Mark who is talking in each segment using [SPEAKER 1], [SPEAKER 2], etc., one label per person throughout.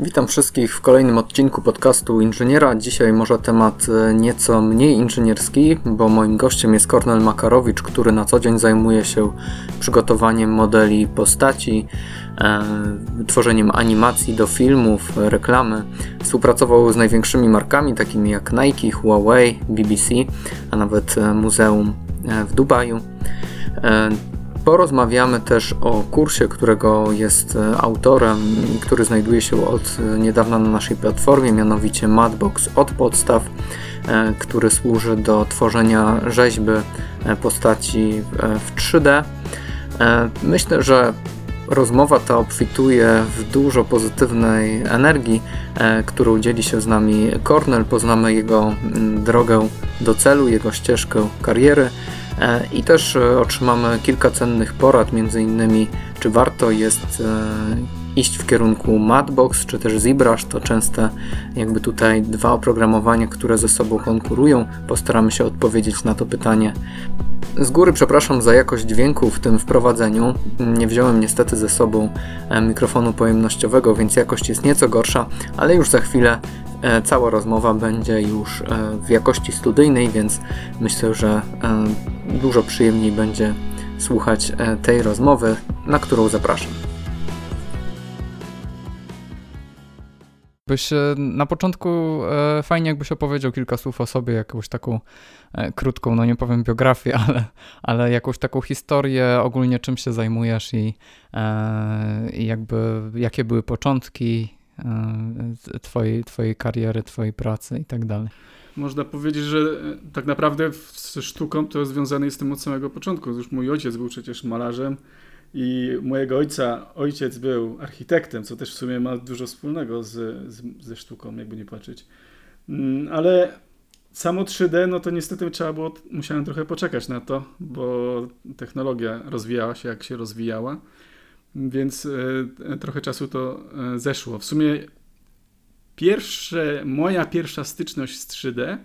[SPEAKER 1] Witam wszystkich w kolejnym odcinku podcastu Inżyniera. Dzisiaj może temat e, nieco mniej inżynierski, bo moim gościem jest Kornel Makarowicz, który na co dzień zajmuje się przygotowaniem modeli postaci, e, tworzeniem animacji do filmów, reklamy. Współpracował z największymi markami takimi jak Nike, Huawei, BBC, a nawet e, muzeum w Dubaju. Porozmawiamy też o kursie, którego jest e, autorem i który znajduje się od e, niedawna na naszej platformie, mianowicie Madbox od podstaw, e, który służy do tworzenia rzeźby postaci w 3D. Myślę, że rozmowa ta obfituje w dużo pozytywnej energii, którą dzieli się z nami Cornel. Poznamy jego drogę do celu, jego ścieżkę kariery I też e, otrzymamy kilka cennych porad, między innymi czy warto jest e, iść w kierunku Madbox czy też ZBrush, to częste jakby tutaj dwa oprogramowania, które ze sobą konkurują. Postaramy się odpowiedzieć na to pytanie. Z góry przepraszam za jakość dźwięku w tym wprowadzeniu. Nie wziąłem niestety ze sobą mikrofonu pojemnościowego, więc jakość jest nieco gorsza, ale już za chwilę E, cała rozmowa będzie już e, w jakości studyjnej, więc myślę, że e, dużo przyjemniej będzie słuchać tej rozmowy, na którą zapraszam. Byś na początku fajnie jakbyś opowiedział kilka słów o sobie, jakąś taką krótką, no nie powiem biografię, ale, ale jakąś taką historię, ogólnie czym się zajmujesz i, i jakby jakie były początki, E, twojej, twojej kariery, twojej pracy i tak dalej.
[SPEAKER 2] Można powiedzieć, że e, tak naprawdę ze sztuką to związany jestem od samego początku. Już mój ojciec był przecież malarzem i mojego ojca, ojciec był architektem, co też w sumie ma dużo wspólnego z, z, ze sztuką, jakby nie patrzeć. Mm, ale samo 3D, no to niestety trzeba było, musiałem trochę poczekać na to, bo technologia rozwijała się jak się rozwijała więc e, trochę czasu to e, zeszło. W sumie pierwsze, moja pierwsza styczność z 3D,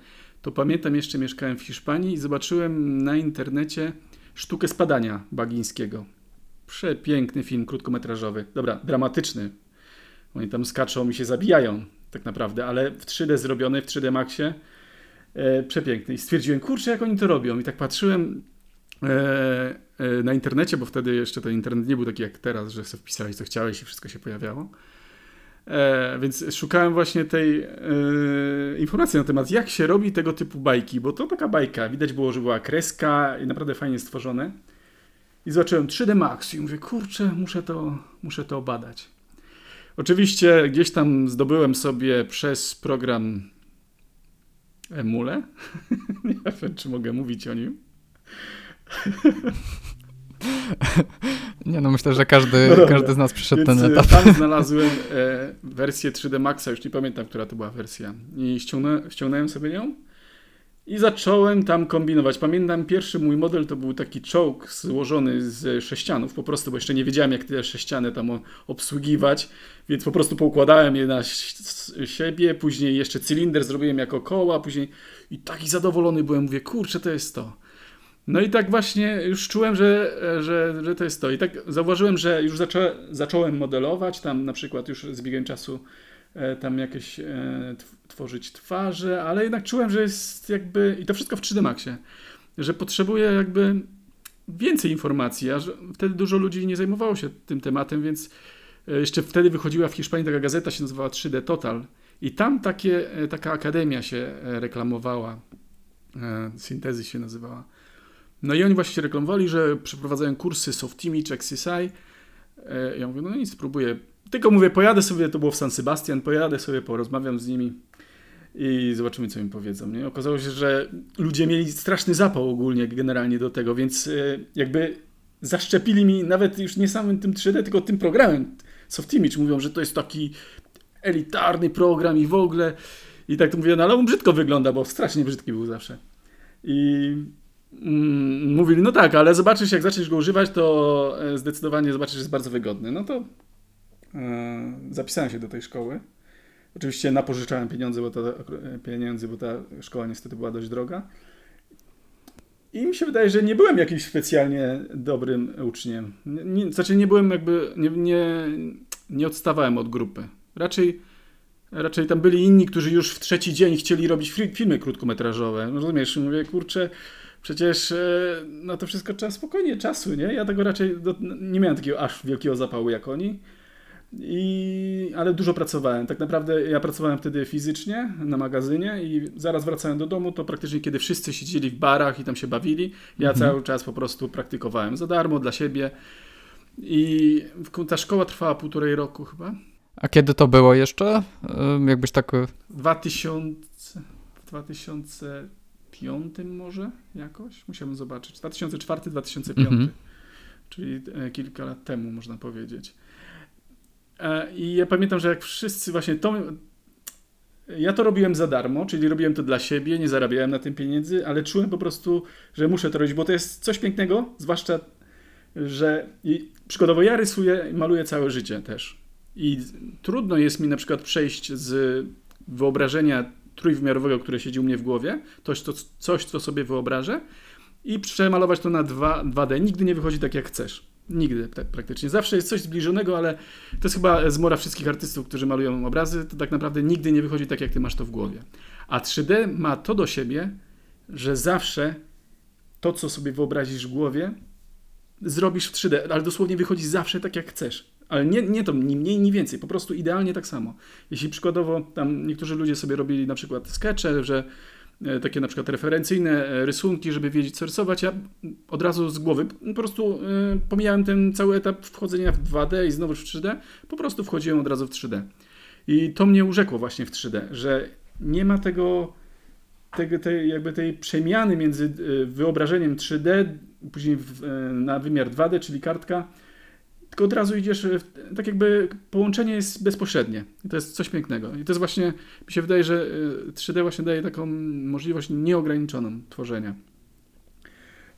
[SPEAKER 2] to pamiętam jeszcze mieszkałem w Hiszpanii i zobaczyłem na internecie sztukę spadania Bagińskiego. Przepiękny film krótkometrażowy. Dobra, dramatyczny. Oni tam skaczą i się zabijają tak naprawdę, ale w 3D zrobiony, w 3D Maxie. E, przepiękny. I stwierdziłem, kurczę, jak oni to robią. I tak patrzyłem, E, e, na internecie, bo wtedy jeszcze ten internet nie był taki jak teraz, że sobie wpisałeś co chciałeś i wszystko się pojawiało. E, więc szukałem właśnie tej e, informacji na temat, jak się robi tego typu bajki, bo to taka bajka. Widać było, że była kreska i naprawdę fajnie stworzone. I zobaczyłem 3D Max i mówię, kurczę, muszę to, muszę to obadać. Oczywiście gdzieś tam zdobyłem sobie przez program Emule. nie wiem, czy mogę mówić o nim.
[SPEAKER 1] Nie no, myślę, że każdy, no każdy z nas przyszedł Więc ten etap.
[SPEAKER 2] Tam znalazłem e, wersję 3D Maxa, już nie pamiętam, która to była wersja. I ściągnę, ściągnąłem sobie ją i zacząłem tam kombinować. Pamiętam pierwszy mój model to był taki czołg złożony z sześcianów, po prostu, bo jeszcze nie wiedziałem, jak te sześciany tam obsługiwać, więc po prostu poukładałem je na siebie, później jeszcze cylinder zrobiłem jako koła, później i taki zadowolony byłem, mówię, kurczę, to jest to. No i tak właśnie już czułem, że, że, że to jest to. I tak zauważyłem, że już zaczą, zacząłem modelować, tam na przykład już z biegiem czasu tam jakieś e, tworzyć twarze, ale jednak czułem, że jest jakby, i to wszystko w 3D Maxie, że potrzebuję jakby więcej informacji, a wtedy dużo ludzi nie zajmowało się tym tematem, więc e, jeszcze wtedy wychodziła w Hiszpanii taka gazeta, się nazywała 3D Total i tam takie, taka akademia się reklamowała, Syntezy się nazywała. No i oni właśnie reklamowali, że przeprowadzają kursy Softimi czy XSI. E, ja mówię, no nic, spróbuję. Tylko mówię, pojadę sobie, to było w San Sebastian, pojadę sobie, porozmawiam z nimi i zobaczymy, co mi powiedzą. Nie? Okazało się, że ludzie mieli straszny zapał ogólnie generalnie do tego, więc e, jakby zaszczepili mi nawet już nie samym tym 3D, tylko tym programem Softimage. Mówią, że to jest taki elitarny program i w ogóle. I tak to mówię, no ale on brzydko wygląda, bo strasznie brzydki był zawsze. I Mm, mówili, no tak, ale zobaczysz, jak zaczniesz go używać, to e, zdecydowanie zobaczysz, że jest bardzo wygodny. No to zapisałem się do tej szkoły. Oczywiście napożyczałem pieniądze, bo ta, e, bo ta szkoła niestety była dość droga. I mi się wydaje, że nie byłem jakimś specjalnie dobrym uczniem. Nie, znaczy nie byłem jakby, nie, nie, nie odstawałem od grupy. Raczej, raczej tam byli inni, którzy już w trzeci dzień chcieli robić filmy krótkometrażowe. No rozumiesz, mówię, kurczę, przecież e, na to wszystko trzeba spokojnie czasu, nie? Ja tego raczej do, nie miałem takiego aż wielkiego zapału jak oni. I, ale dużo pracowałem. Tak naprawdę ja pracowałem wtedy fizycznie na magazynie i zaraz wracałem do domu, to praktycznie kiedy wszyscy siedzieli w barach i tam się bawili, ja mhm. cały czas po prostu praktykowałem za darmo dla siebie. I ta szkoła trwała półtorej roku chyba.
[SPEAKER 3] A kiedy to było jeszcze? Jakbyś tak...
[SPEAKER 2] 2000, 2005 może jakoś? Musiałbym zobaczyć. 2004-2005. Mhm. Czyli e, kilka lat temu można powiedzieć. E, I ja pamiętam, że jak wszyscy właśnie to. Ja to robiłem za darmo, czyli robiłem to dla siebie, nie zarabiałem na tym pieniędzy, ale czułem po prostu, że muszę to robić, bo to jest coś pięknego, zwłaszcza, że i przykładowo ja rysuję i maluję całe życie też. I trudno jest mi na przykład przejść z wyobrażenia trójwymiarowego, które siedzi u mnie w głowie, coś, to, coś co sobie wyobrażę, i przemalować to na 2, 2D. Nigdy nie wychodzi tak, jak chcesz. Nigdy tak praktycznie. Zawsze jest coś zbliżonego, ale to jest chyba zmora wszystkich artystów, którzy malują obrazy. To tak naprawdę nigdy nie wychodzi tak, jak ty masz to w głowie. A 3D ma to do siebie, że zawsze to, co sobie wyobrazisz w głowie, zrobisz w 3D, ale dosłownie wychodzi zawsze tak, jak chcesz. Ale nie, nie to ni mniej, ni więcej, po prostu idealnie tak samo. Jeśli przykładowo tam niektórzy ludzie sobie robili na przykład skecze, że takie na przykład referencyjne e, rysunki, żeby wiedzieć co rysować. Ja od razu z głowy po prostu e, pomijałem ten cały etap wchodzenia w 2D i znowu w 3D, po prostu wchodziłem od razu w 3D. I to mnie urzekło właśnie w 3D, że nie ma tego, tego tej, jakby tej przemiany między wyobrażeniem 3D, później w, na wymiar 2D, czyli kartka, tylko od razu idziesz, tak jakby połączenie jest bezpośrednie. I to jest coś pięknego. I to jest właśnie, mi się wydaje, że 3D y, właśnie daje taką możliwość nieograniczoną tworzenia.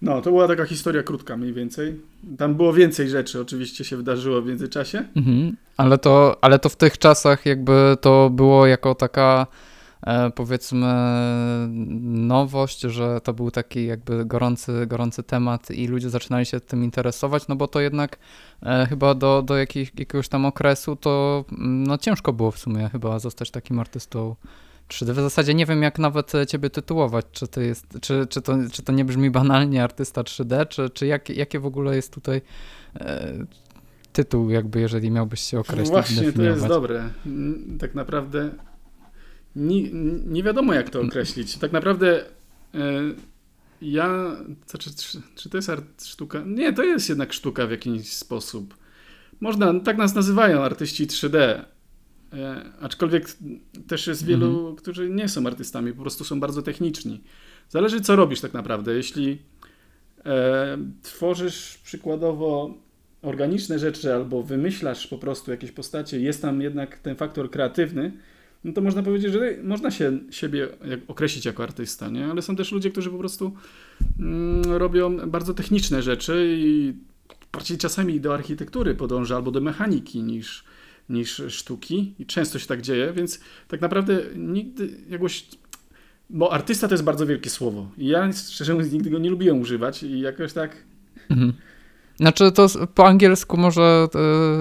[SPEAKER 2] No, to była taka historia krótka mniej więcej. Tam było więcej rzeczy oczywiście się wydarzyło w międzyczasie. Mhm.
[SPEAKER 3] Ale, to, ale to w tych czasach jakby to było jako taka E, powiedzmy nowość, że to był taki jakby gorący, gorący temat i ludzie zaczynali się tym interesować, no bo to jednak e, chyba do, do jakiegoś tam okresu to mm, no ciężko było w sumie chyba zostać takim artystą 3D. W zasadzie nie wiem, jak nawet ciebie tytułować, czy to, jest, czy, czy to, czy to nie brzmi banalnie artysta 3D, czy, czy jak, jakie w ogóle jest tutaj e, tytuł, jakby jeżeli miałbyś się określić.
[SPEAKER 2] Właśnie, to jest dobre. Tak naprawdę nie, nie wiadomo, jak to określić. Tak naprawdę e, ja. To, czy, czy, czy, to jest art, sztuka? Nie, to jest jednak sztuka w jakiś sposób. Można, tak nas nazywają artyści 3D. E, aczkolwiek też jest wielu, mhm. którzy nie są artystami, po prostu są bardzo techniczni. Zależy, co robisz tak naprawdę. Jeśli e, tworzysz przykładowo organiczne rzeczy albo wymyślasz po prostu jakieś postacie, jest tam jednak ten faktor kreatywny, no to można powiedzieć, że można się siebie określić jako artysta, nie? Ale są też ludzie, którzy po prostu mm, robią bardzo techniczne rzeczy i bardziej czasami do architektury podąża albo do mechaniki niż, niż sztuki i często się tak dzieje, więc tak naprawdę nigdy jakoś bo artysta to jest bardzo wielkie słowo. I ja szczerze mówiąc nigdy go nie lubiłem używać i jakoś tak mhm.
[SPEAKER 3] Znaczy to po angielsku może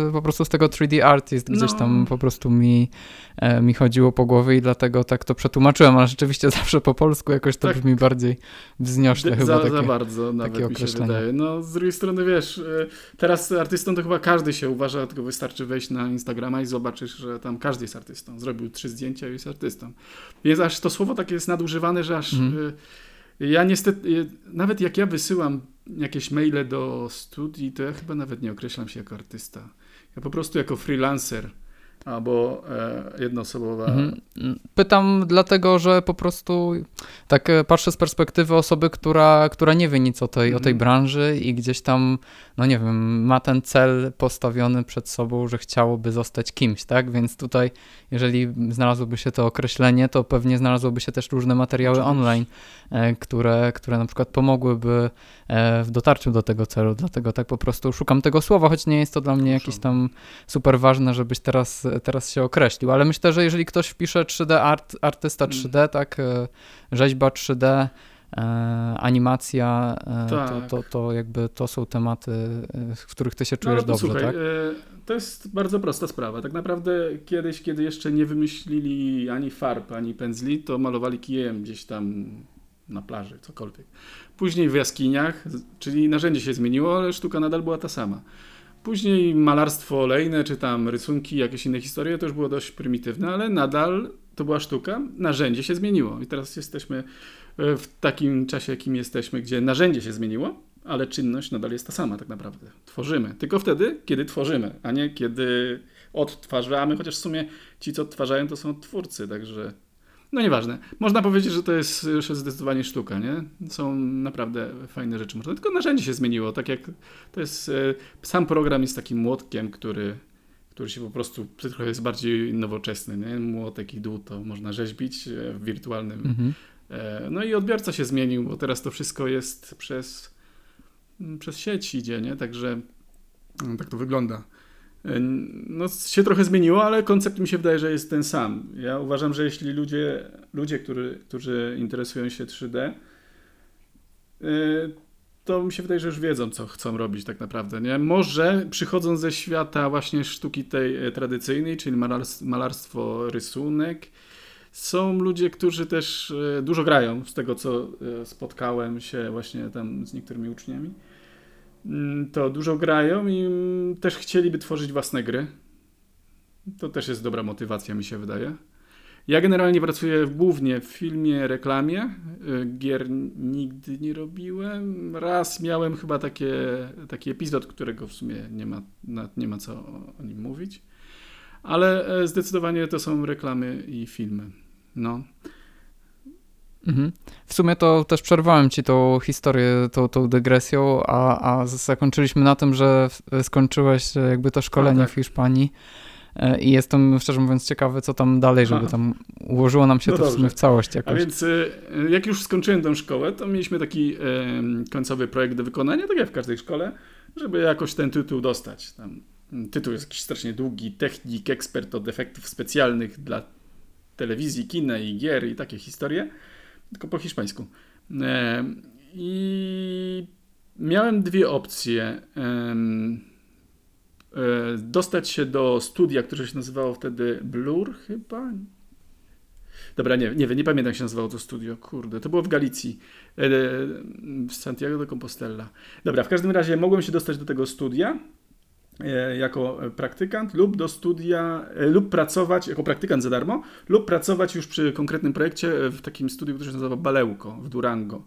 [SPEAKER 3] e, po prostu z tego 3D artist gdzieś no. tam po prostu mi, e, mi chodziło po głowie i dlatego tak to przetłumaczyłem, ale rzeczywiście zawsze po polsku jakoś to tak. brzmi bardziej wzniośle chyba
[SPEAKER 2] za,
[SPEAKER 3] takie,
[SPEAKER 2] za bardzo nawet mi się wydaje. No z drugiej strony wiesz, e, teraz artystą to chyba każdy się uważa, tylko wystarczy wejść na Instagrama i zobaczysz, że tam każdy jest artystą. Zrobił trzy zdjęcia i jest artystą. Więc aż to słowo takie jest nadużywane, że aż... Mhm. Ja niestety, nawet jak ja wysyłam jakieś maile do studii, to ja chyba nawet nie określam się jako artysta. Ja po prostu jako freelancer albo e, jednoosobowa. Mhm.
[SPEAKER 3] Pytam dlatego, że po prostu tak e, patrzę z perspektywy osoby, która, która nie wie nic o tej, o tej mhm. branży i gdzieś tam, no nie wiem, ma ten cel postawiony przed sobą, że chciałoby zostać kimś, tak? Więc tutaj, jeżeli znalazłoby się to określenie, to pewnie znalazłoby się też różne materiały Oczywiście. online, e, które, które na przykład pomogłyby w dotarciu do tego celu. Dlatego tak po prostu szukam tego słowa, choć nie jest to dla mnie jakieś tam super ważne, żebyś teraz teraz się określił, ale myślę, że jeżeli ktoś wpisze 3D art, artysta 3D, mm. tak, e, rzeźba 3D, e, animacja, e, to,
[SPEAKER 2] Tak.
[SPEAKER 3] to, to jakby to są tematy, w których ty się
[SPEAKER 2] No,
[SPEAKER 3] czujesz
[SPEAKER 2] ale
[SPEAKER 3] dobrze,
[SPEAKER 2] posłuchaj,
[SPEAKER 3] tak?
[SPEAKER 2] to jest bardzo prosta sprawa. Tak naprawdę kiedyś, kiedy jeszcze nie wymyślili ani farb, ani pędzli, to malowali kijem gdzieś tam na plaży, cokolwiek. Później w jaskiniach, czyli narzędzie się zmieniło, ale sztuka nadal była ta sama. Później malarstwo olejne, czy tam rysunki, jakieś inne historie, to już było dość prymitywne, ale nadal to była sztuka, narzędzie się zmieniło. I teraz jesteśmy e, w takim czasie, jakim jesteśmy, gdzie narzędzie się zmieniło, ale czynność nadal jest ta sama tak naprawdę. Tworzymy. Tylko wtedy, kiedy tworzymy, a nie kiedy odtwarzamy, chociaż w sumie ci, co odtwarzają, to są twórcy, także no nieważne. Można powiedzieć, że to jest już zdecydowanie sztuka, nie? Są naprawdę fajne rzeczy. Można, tylko narzędzie się zmieniło, tak jak to jest, e, sam program jest takim młotkiem, który, który się po prostu trochę jest bardziej nowoczesny, nie? Młotek i dół to można rzeźbić e, w wirtualnym
[SPEAKER 3] Mhm.
[SPEAKER 2] E, No i odbiorca się zmienił, bo teraz to wszystko jest przez, m, przez sieć idzie, nie? Także mm, tak to wygląda. No, się trochę zmieniło, ale koncept mi się wydaje, że jest ten sam. Ja uważam, że jeśli ludzie, ludzie którzy, którzy interesują się 3D, e, to mi się wydaje, że już wiedzą, co chcą robić tak naprawdę. Nie? Może przychodzą ze świata właśnie sztuki tej e, tradycyjnej, czyli malarstwo rysunek, są ludzie, którzy też e, dużo grają, z tego co e, spotkałem się właśnie tam z niektórymi uczniami. Mm, To dużo grają i mm, też chcieliby tworzyć własne gry. To też jest dobra motywacja, mi się wydaje. Ja generalnie pracuję głównie w filmie, reklamie. E, Gier nigdy nie robiłem. Raz miałem chyba takie, taki epizod, którego w sumie nie ma, nie ma co o- o nim mówić. Ale e, zdecydowanie to są reklamy i filmy. No.
[SPEAKER 3] Mhm. W sumie to też przerwałem ci tą historię, tą, tą dygresją, a, a zakończyliśmy na tym, że skończyłeś e, jakby to szkolenie
[SPEAKER 2] A, tak.
[SPEAKER 3] w Hiszpanii e, i jestem szczerze mówiąc ciekawy, co tam dalej, żeby
[SPEAKER 2] Aha.
[SPEAKER 3] tam ułożyło nam się
[SPEAKER 2] No
[SPEAKER 3] to w sumie
[SPEAKER 2] dobrze.
[SPEAKER 3] w całość
[SPEAKER 2] A
[SPEAKER 3] jakoś.
[SPEAKER 2] więc y, jak już skończyłem tę szkołę, to mieliśmy taki końcowy projekt do wykonania, tak jak w każdej szkole, żeby jakoś ten tytuł dostać. Tam, tytuł jest jakiś strasznie długi, technik, ekspert od efektów specjalnych dla telewizji, kina i gier i takie historie, tylko po hiszpańsku. Em, I miałem dwie opcje. E, dostać się do studia, które się nazywało wtedy Blur chyba, Dobra, nie, nie wiem, nie pamiętam jak się nazywało to studio, kurde, to było w Galicji, e, w Santiago de Compostela. Dobra, w każdym razie mogłem się dostać do tego studia e, jako praktykant lub do studia, e, lub pracować jako praktykant za darmo, lub pracować już przy konkretnym projekcie w takim studiu, które się nazywa Baleuco w Durango.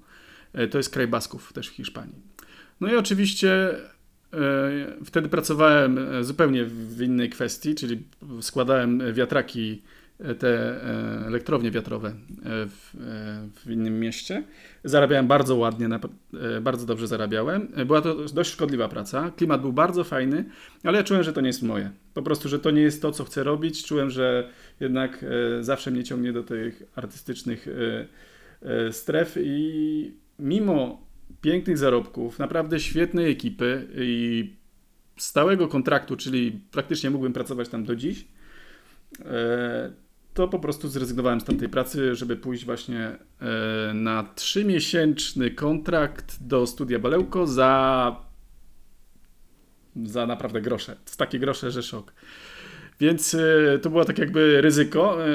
[SPEAKER 2] E, To jest kraj Basków też w Hiszpanii. No i oczywiście e, wtedy pracowałem e, zupełnie w innej kwestii, czyli składałem wiatraki e, te e, elektrownie wiatrowe e, w, e, w innym mieście. Zarabiałem bardzo ładnie, e, bardzo dobrze zarabiałem. E, Była to dość szkodliwa praca. Klimat był bardzo fajny, ale ja czułem, że to nie jest moje. Po prostu, że to nie jest to, co chcę robić. Czułem, że jednak e, zawsze mnie ciągnie do tych artystycznych e, e, stref i mimo pięknych zarobków, naprawdę świetnej ekipy i stałego kontraktu, czyli praktycznie mógłbym pracować tam do dziś, e, to po prostu zrezygnowałem z tamtej pracy, żeby pójść właśnie e, na trzymiesięczny kontrakt do studia Balełko za za naprawdę grosze. W takie grosze, że szok. Więc e, to było tak jakby ryzyko. E,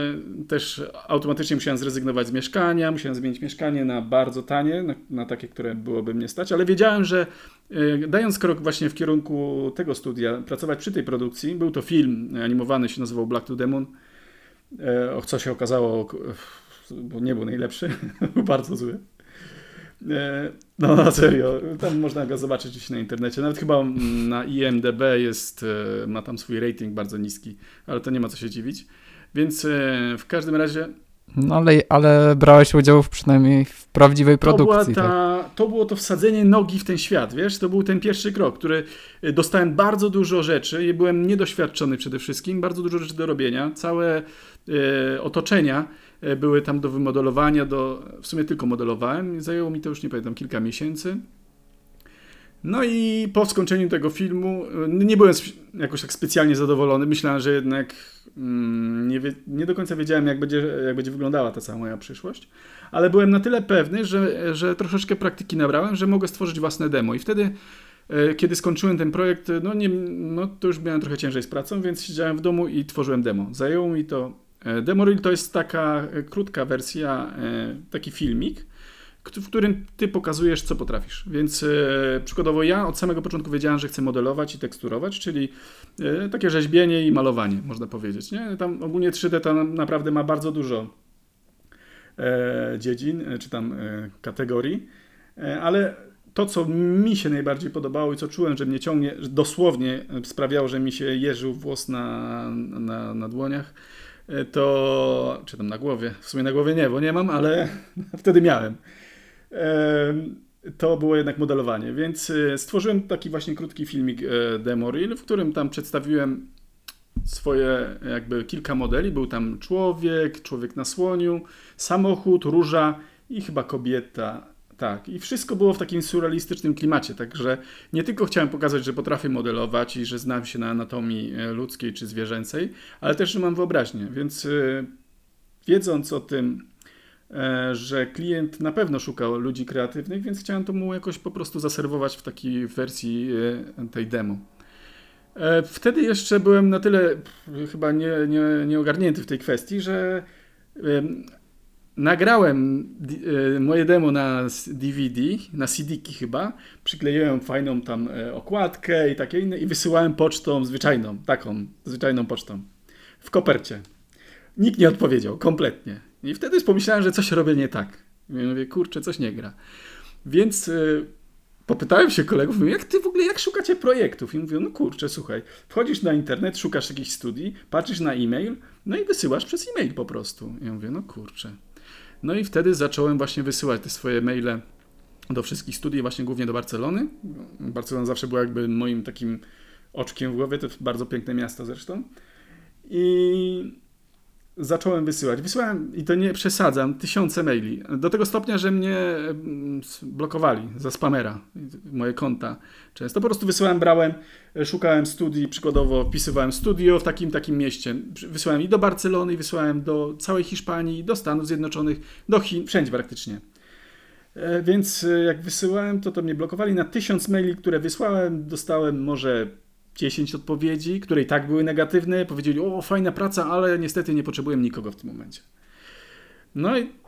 [SPEAKER 2] też automatycznie musiałem zrezygnować z mieszkania, musiałem zmienić mieszkanie na bardzo tanie, na, na takie, które byłoby mnie stać, ale wiedziałem, że dając krok właśnie w kierunku tego studia, pracować przy tej produkcji, był to film animowany, się nazywał Black to Demon, co się okazało, bo nie był najlepszy, był bardzo zły. E, No na serio, tam można go zobaczyć gdzieś na internecie. Nawet chyba na IMDB jest, e, ma tam swój rating bardzo niski, ale to nie ma co się dziwić. Więc e, w każdym razie
[SPEAKER 3] No ale, ale brałeś udział w, przynajmniej w prawdziwej
[SPEAKER 2] to, była
[SPEAKER 3] produkcji. tak?
[SPEAKER 2] ta, to było to wsadzenie nogi w ten świat, wiesz? To był ten pierwszy krok, który e, dostałem bardzo dużo rzeczy i byłem niedoświadczony przede wszystkim, bardzo dużo rzeczy do robienia. Całe e, otoczenia e, były tam do wymodelowania, do, w sumie tylko modelowałem. Zajęło mi to już, nie pamiętam, kilka miesięcy. No i po skończeniu tego filmu y, nie byłem jakoś tak specjalnie zadowolony. Myślałem, że jednak mm, nie, wie, nie do końca wiedziałem, jak będzie, jak będzie wyglądała ta cała moja przyszłość, ale byłem na tyle pewny, że, że troszeczkę praktyki nabrałem, że mogę stworzyć własne demo. I wtedy, kiedy skończyłem ten projekt, no, nie, no to już miałem trochę ciężej z pracą, więc siedziałem w domu i tworzyłem demo. Zajęło mi to. E, demo Reel to jest taka e, krótka wersja, e, taki filmik, w którym ty pokazujesz, co potrafisz. Więc przykładowo ja od samego początku wiedziałem, że chcę modelować i teksturować, czyli takie rzeźbienie i malowanie, można powiedzieć. Nie? Tam ogólnie 3D to naprawdę ma bardzo dużo dziedzin, czy tam kategorii, ale to, co mi się najbardziej podobało i co czułem, że mnie ciągnie, dosłownie sprawiało, że mi się jeżył włos na, na, na dłoniach, to, czy tam na głowie, w sumie na głowie nie, bo nie mam, ale wtedy miałem to było jednak modelowanie. Więc e, stworzyłem taki właśnie krótki filmik e, demo reel, w którym tam przedstawiłem swoje jakby kilka modeli. Był tam człowiek, człowiek na słoniu, samochód, róża i chyba kobieta. Tak, i wszystko było w takim surrealistycznym klimacie, także nie tylko chciałem pokazać, że potrafię modelować i że znam się na anatomii e, ludzkiej czy zwierzęcej, ale też, że mam wyobraźnię, więc wiedząc o tym, E, że klient na pewno szukał ludzi kreatywnych, więc chciałem to mu jakoś po prostu zaserwować w takiej wersji e, tej demo. E, wtedy jeszcze byłem na tyle chyba nie, nie, nieogarnięty w tej kwestii, że nagrałem moje demo na DVD, na CD-ki chyba, przykleiłem fajną tam okładkę i takie inne i wysyłałem pocztą zwyczajną, taką zwyczajną pocztą w kopercie. Nikt nie odpowiedział, kompletnie. I wtedy pomyślałem, że coś robię nie tak. I mówię, kurczę, coś nie gra. Więc y, popytałem się kolegów, mówię, jak ty w ogóle, jak szukacie projektów? I mówią, no kurczę, słuchaj, wchodzisz na internet, szukasz jakichś studii, patrzysz na e-mail, no i wysyłasz przez e-mail po prostu. I mówię, no kurczę. No i wtedy zacząłem właśnie wysyłać te swoje maile do wszystkich studii, właśnie głównie do Barcelony. Barcelona zawsze była jakby moim takim oczkiem w głowie, to bardzo piękne miasto zresztą. I zacząłem wysyłać. Wysyłałem, i to nie przesadzam, tysiące maili. Do tego stopnia, że mnie mm, blokowali za spamera, moje konta często. Po prostu wysyłałem, brałem, szukałem studii, przykładowo wpisywałem studio w takim, takim mieście. Wysyłałem i do Barcelony, wysyłałem do całej Hiszpanii, do Stanów Zjednoczonych, do Chin, wszędzie praktycznie. E, więc e, jak wysyłałem, to to mnie blokowali. Na tysiąc maili, które wysłałem, dostałem może 10 odpowiedzi, które i tak były negatywne, powiedzieli, o fajna praca, ale niestety nie potrzebuję nikogo w tym momencie. No i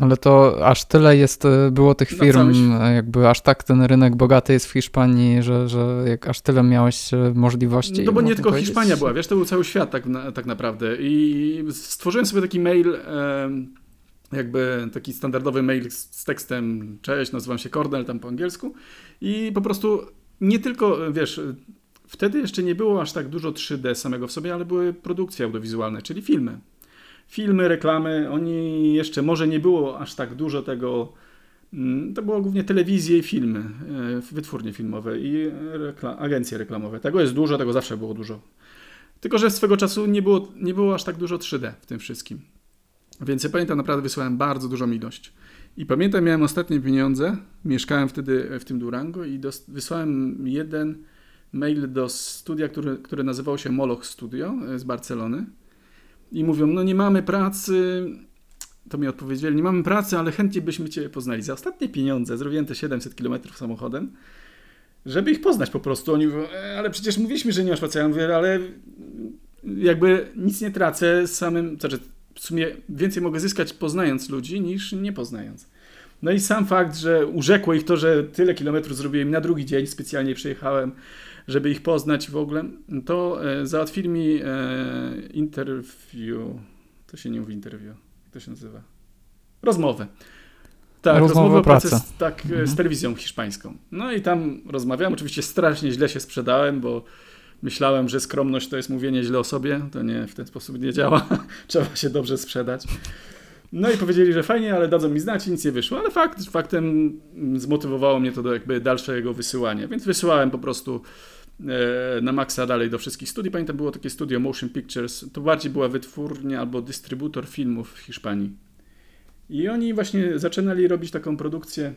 [SPEAKER 3] ale to aż tyle jest, e, było tych firm, e, jakby aż tak ten rynek bogaty jest w Hiszpanii, że, że jak aż tyle miałeś e, możliwości.
[SPEAKER 2] No bo nie tylko Hiszpania była, wiesz, to był cały świat tak, tak naprawdę. I stworzyłem sobie taki mail, jakby taki standardowy mail z tekstem cześć, nazywam się Cornell, tam po angielsku i po prostu nie tylko, wiesz, Wtedy jeszcze nie było aż tak dużo 3D samego w sobie, ale były produkcje audiowizualne, czyli filmy. Filmy, reklamy, oni jeszcze, może nie było aż tak dużo tego, mm, to było głównie telewizje i filmy, e, wytwórnie filmowe i rekla agencje reklamowe. Tego jest dużo, tego zawsze było dużo. Tylko, że swego czasu nie było, nie było aż tak dużo 3D w tym wszystkim. Więc ja pamiętam, naprawdę wysłałem bardzo dużą ilość. I pamiętam, miałem ostatnie pieniądze, mieszkałem wtedy w tym Durango i wysłałem jeden mail do studia, które, które nazywało się Moloch Studio e, z Barcelony i mówią, no nie mamy pracy, to mi odpowiedzieli, nie mamy pracy, ale chętnie byśmy Cię poznali. Za ostatnie pieniądze zrobiłem te 700 km samochodem, żeby ich poznać po prostu. Oni mówią, e, ale przecież mówiliśmy, że nie masz pracy. Ja mówię, ale jakby nic nie tracę samym, znaczy w sumie więcej mogę zyskać poznając ludzi niż nie poznając. No i sam fakt, że urzekło ich to, że tyle kilometrów zrobiłem na drugi dzień, specjalnie przyjechałem żeby ich poznać w ogóle, to e, załatwili mi e, interview. To się nie mówi interview. Jak to się nazywa? Rozmowę. Tak, rozmowę o pracy z, tak, mhm. z telewizją hiszpańską. No i tam rozmawiałem. Oczywiście strasznie źle się sprzedałem, bo myślałem, że skromność to jest mówienie źle o sobie. To nie, w ten sposób nie działa. Trzeba się dobrze sprzedać. No i powiedzieli, że fajnie, ale dadzą mi znać i nic nie wyszło, ale fakt, faktem zmotywowało mnie to do jakby dalszego wysyłania, więc wysyłałem po prostu e, na maksa dalej do wszystkich studiów. Pamiętam, było takie studio Motion Pictures, to bardziej była wytwórnia albo dystrybutor filmów w Hiszpanii. I oni właśnie zaczynali robić taką produkcję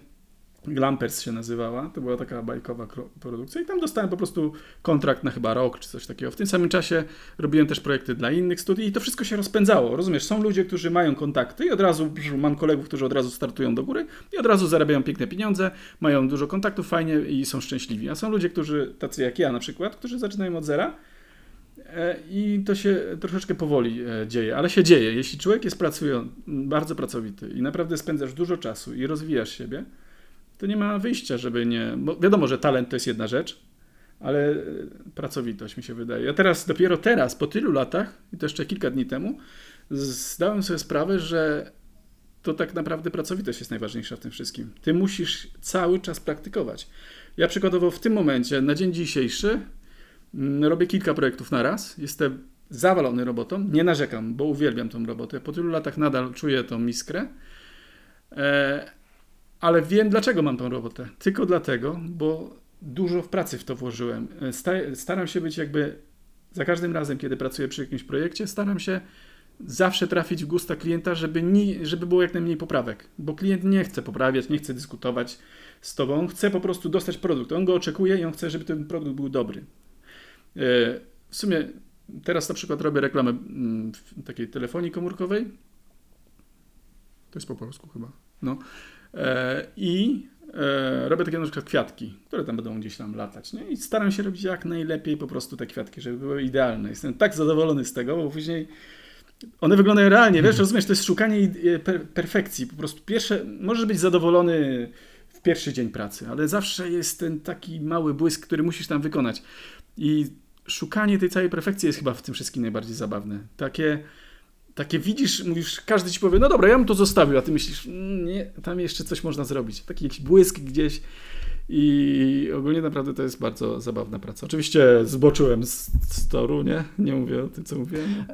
[SPEAKER 2] Glampers się nazywała, to była taka bajkowa produkcja i tam dostałem po prostu kontrakt na chyba rok czy coś takiego. W tym samym czasie robiłem też projekty dla innych studiów i to wszystko się rozpędzało. Rozumiesz, są ludzie, którzy mają kontakty i od razu, mam kolegów, którzy od razu startują do góry i od razu zarabiają piękne pieniądze, mają dużo kontaktów, fajnie i są szczęśliwi. A są ludzie, którzy, tacy jak ja na przykład, którzy zaczynają od zera e, i to się troszeczkę powoli e, dzieje, ale się dzieje. Jeśli człowiek jest pracujący, bardzo pracowity i naprawdę spędzasz dużo czasu i rozwijasz siebie, to nie ma wyjścia, żeby nie. Bo wiadomo, że talent to jest jedna rzecz, ale e, pracowitość mi się wydaje. Ja teraz, dopiero teraz, po tylu latach, i to jeszcze kilka dni temu, zdałem sobie sprawę, że to tak naprawdę pracowitość jest najważniejsza w tym wszystkim. Ty musisz cały czas praktykować. Ja przykładowo w tym momencie, na dzień dzisiejszy, mm, robię kilka projektów na raz. Jestem zawalony robotą. Nie narzekam, bo uwielbiam tą robotę. Po tylu latach nadal czuję tą miskrę. E, ale wiem, dlaczego mam tą robotę. Tylko dlatego, bo dużo w pracy w to włożyłem. Sta- Staram się być jakby za każdym razem, kiedy pracuję przy jakimś projekcie, staram się zawsze trafić w gusta klienta, żeby, ni- żeby było jak najmniej poprawek. Bo klient nie chce poprawiać, nie chce dyskutować z tobą, on chce po prostu dostać produkt. On go oczekuje i on chce, żeby ten produkt był dobry. E, W sumie teraz na przykład robię reklamę mm, w takiej telefonii komórkowej. To jest po polsku chyba. No. E, I e, robię takie na przykład kwiatki, które tam będą gdzieś tam latać. Nie? I staram się robić jak najlepiej po prostu te kwiatki, żeby były idealne. Jestem tak zadowolony z tego, bo później one wyglądają realnie. Wiesz, rozumiesz, to jest szukanie per perfekcji. Po prostu pierwsze, możesz być zadowolony w pierwszy dzień pracy, ale zawsze jest ten taki mały błysk, który musisz tam wykonać. I szukanie tej całej perfekcji jest chyba w tym wszystkim najbardziej zabawne. Takie takie widzisz, mówisz, każdy ci powie, no dobra, ja bym to zostawił, a ty myślisz, "Mm, nie, tam jeszcze coś można zrobić. Taki jakiś błysk gdzieś i ogólnie naprawdę to jest bardzo zabawna praca. Oczywiście zboczyłem z, z toru, nie? Nie mówię o tym, co mówiłem.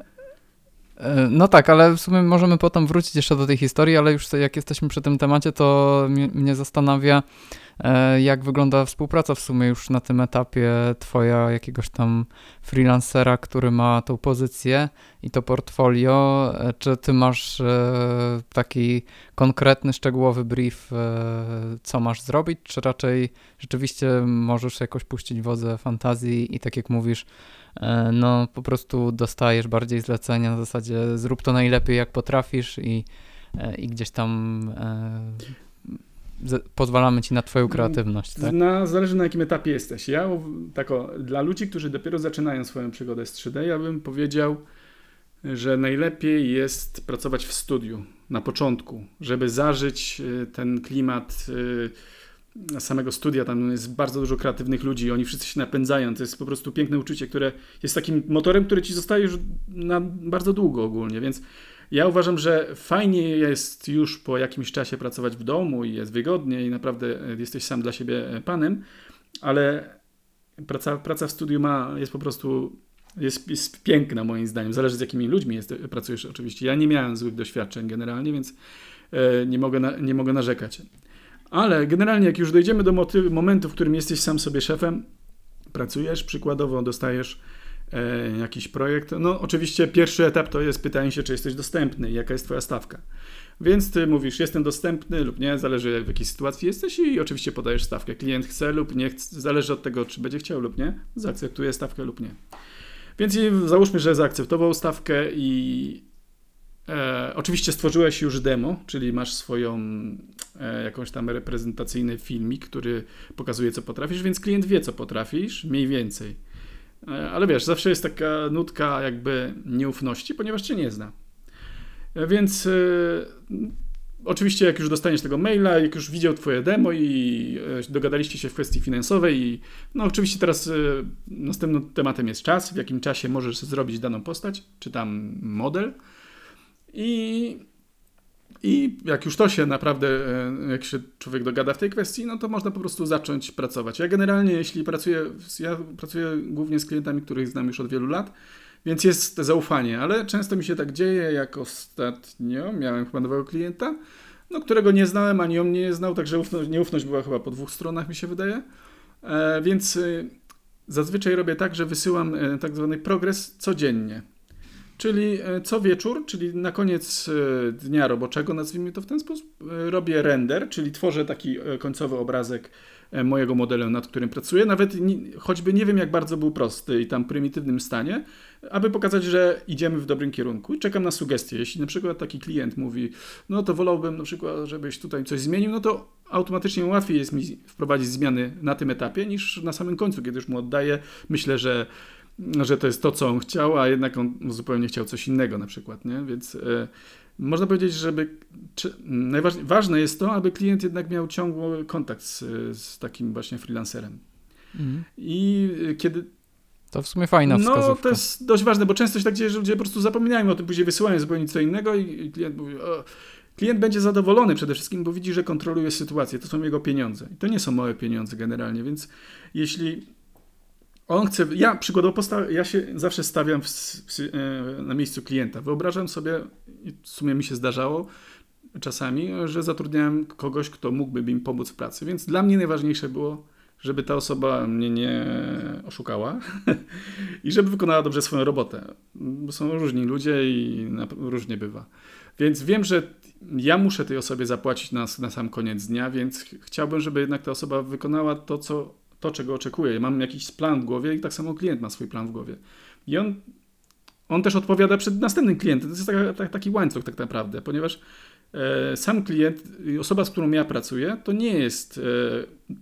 [SPEAKER 3] E, No tak, ale w sumie możemy potem wrócić jeszcze do tej historii, ale już jak jesteśmy przy tym temacie, to mnie, zastanawia, e, jak wygląda współpraca w sumie już na tym etapie twoja jakiegoś tam freelancera, który ma tą pozycję i to portfolio. E, Czy ty masz taki konkretny, szczegółowy brief, co masz zrobić, czy raczej rzeczywiście możesz jakoś puścić wodze fantazji i tak jak mówisz, no po prostu dostajesz bardziej zlecenia na zasadzie zrób to najlepiej jak potrafisz i, e, i gdzieś tam e, pozwalamy ci na twoją kreatywność, tak?
[SPEAKER 2] Na, zależy na jakim etapie jesteś. Ja tak o, dla ludzi, którzy dopiero zaczynają swoją przygodę z 3D, ja bym powiedział, że najlepiej jest pracować w studiu na początku, żeby zażyć ten klimat samego studia. Tam jest bardzo dużo kreatywnych ludzi, oni wszyscy się napędzają. To jest po prostu piękne uczucie, które jest takim motorem, który ci zostaje już na bardzo długo ogólnie, więc ja uważam, że fajnie jest już po jakimś czasie pracować w domu i jest wygodnie i naprawdę jesteś sam dla siebie panem, ale praca, praca w studiu ma, jest po prostu jest, jest piękna moim zdaniem. Zależy z jakimi ludźmi jest, pracujesz oczywiście. Ja nie miałem złych doświadczeń generalnie, więc e, nie, mogę na, nie mogę narzekać. Ale generalnie jak już dojdziemy do motyw, momentu, w którym jesteś sam sobie szefem, pracujesz, przykładowo dostajesz e, jakiś projekt. No, oczywiście pierwszy etap to jest pytanie się, czy jesteś dostępny jaka jest Twoja stawka. Więc Ty mówisz, jestem dostępny lub nie, zależy w jakiej sytuacji jesteś i oczywiście podajesz stawkę. Klient chce lub nie chce, zależy od tego, czy będzie chciał lub nie, zaakceptuje stawkę lub nie. Więc załóżmy, że zaakceptował stawkę i e, oczywiście stworzyłeś już demo, czyli masz swoją e, jakąś tam reprezentacyjny filmik, który pokazuje, co potrafisz, więc klient wie, co potrafisz, mniej więcej. E, Ale wiesz, zawsze jest taka nutka jakby nieufności, ponieważ cię nie zna. E, Więc e, oczywiście jak już dostaniesz tego maila, jak już widział twoje demo i e, dogadaliście się w kwestii finansowej i no oczywiście teraz następnym tematem jest czas, w jakim czasie możesz zrobić daną postać, czy tam model i i jak już to się naprawdę, e, jak się człowiek dogada w tej kwestii, no to można po prostu zacząć pracować. Ja generalnie, jeśli pracuję, ja pracuję głównie z klientami, których znam już od wielu lat, więc jest zaufanie, ale często mi się tak dzieje, jak ostatnio miałem chyba nowego klienta, no, którego nie znałem, ani on mnie nie znał, także ufność, nieufność była chyba po dwóch stronach, mi się wydaje. E, więc e, zazwyczaj robię tak, że wysyłam e, tak zwany progres codziennie. Czyli e, co wieczór, czyli na koniec e, dnia roboczego, nazwijmy to w ten sposób, e, robię render, czyli tworzę taki końcowy obrazek mojego modelu, nad którym pracuję, nawet choćby nie wiem, jak bardzo był prosty i tam prymitywnym stanie, aby pokazać, że idziemy w dobrym kierunku czekam na sugestie. Jeśli na przykład taki klient mówi, no to wolałbym na przykład, żebyś tutaj coś zmienił, no to automatycznie łatwiej jest mi wprowadzić zmiany na tym etapie niż na samym końcu, kiedy już mu oddaję. Myślę, że że to jest to, co on chciał, a jednak on zupełnie chciał coś innego na przykład, nie? Więc e, można powiedzieć, żeby najważniejsze jest to, aby klient jednak miał ciągły kontakt z, z takim właśnie freelancerem. Mhm. I e, kiedy
[SPEAKER 3] to w sumie fajna wskazówka.
[SPEAKER 2] No, to jest dość ważne, bo często się tak dzieje, że ludzie po prostu zapominają o tym, później wysyłają zupełnie co innego i klient mówi, o, klient będzie zadowolony przede wszystkim, bo widzi, że kontroluje sytuację. To są jego pieniądze. I to nie są małe pieniądze generalnie, więc jeśli on chce, ja przykładowo postaw, ja się zawsze stawiam w, w, e, na miejscu klienta. Wyobrażam sobie, w sumie mi się zdarzało czasami, że zatrudniałem kogoś, kto mógłby mi pomóc w pracy. Więc dla mnie najważniejsze było, żeby ta osoba mnie nie oszukała i żeby wykonała dobrze swoją robotę. Bo są różni ludzie i różnie bywa. Więc wiem, że ja muszę tej osobie zapłacić na, na sam koniec dnia, więc chciałbym, żeby jednak ta osoba wykonała to, co to, czego oczekuję. Mam jakiś plan w głowie i tak samo klient ma swój plan w głowie. I on, on też odpowiada przed następnym klientem. To jest taka, taki łańcuch tak naprawdę, ponieważ e, sam klient, osoba, z którą ja pracuję, to nie jest e,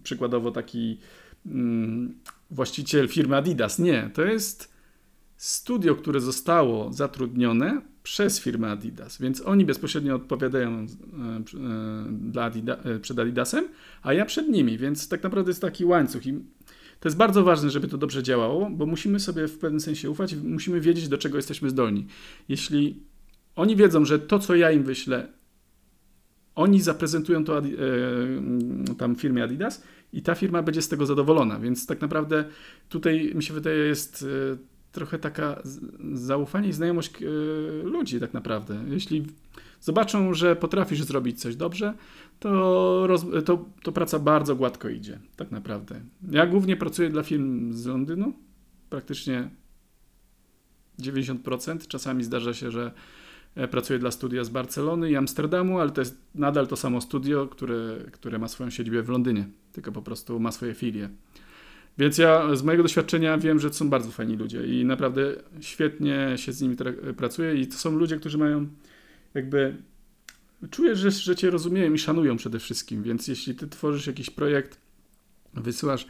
[SPEAKER 2] przykładowo taki mm, właściciel firmy Adidas. Nie, to jest studio, które zostało zatrudnione przez firmę Adidas, więc oni bezpośrednio odpowiadają e, e, dla Adida, e, przed Adidasem, a ja przed nimi, więc tak naprawdę jest taki łańcuch i to jest bardzo ważne, żeby to dobrze działało, bo musimy sobie w pewnym sensie ufać, musimy wiedzieć, do czego jesteśmy zdolni. Jeśli oni wiedzą, że to, co ja im wyślę, oni zaprezentują to tam firmie Adidas i ta firma będzie z tego zadowolona, więc tak naprawdę tutaj mi się wydaje jest trochę taka zaufanie i znajomość e, ludzi tak naprawdę. Jeśli zobaczą, że potrafisz zrobić coś dobrze, to, roz, to, to praca bardzo gładko idzie, tak naprawdę. Ja głównie pracuję dla firm z Londynu, praktycznie 90%. Czasami zdarza się, że e, pracuję dla studia z Barcelony i Amsterdamu, ale to jest nadal to samo studio, które, które ma swoją siedzibę w Londynie, tylko po prostu ma swoje filie. Więc ja z mojego doświadczenia wiem, że to są bardzo fajni ludzie i naprawdę świetnie się z nimi pracuje i to są ludzie, którzy mają jakby czuję, że, że cię rozumieją i szanują przede wszystkim, więc jeśli ty tworzysz jakiś projekt, wysyłasz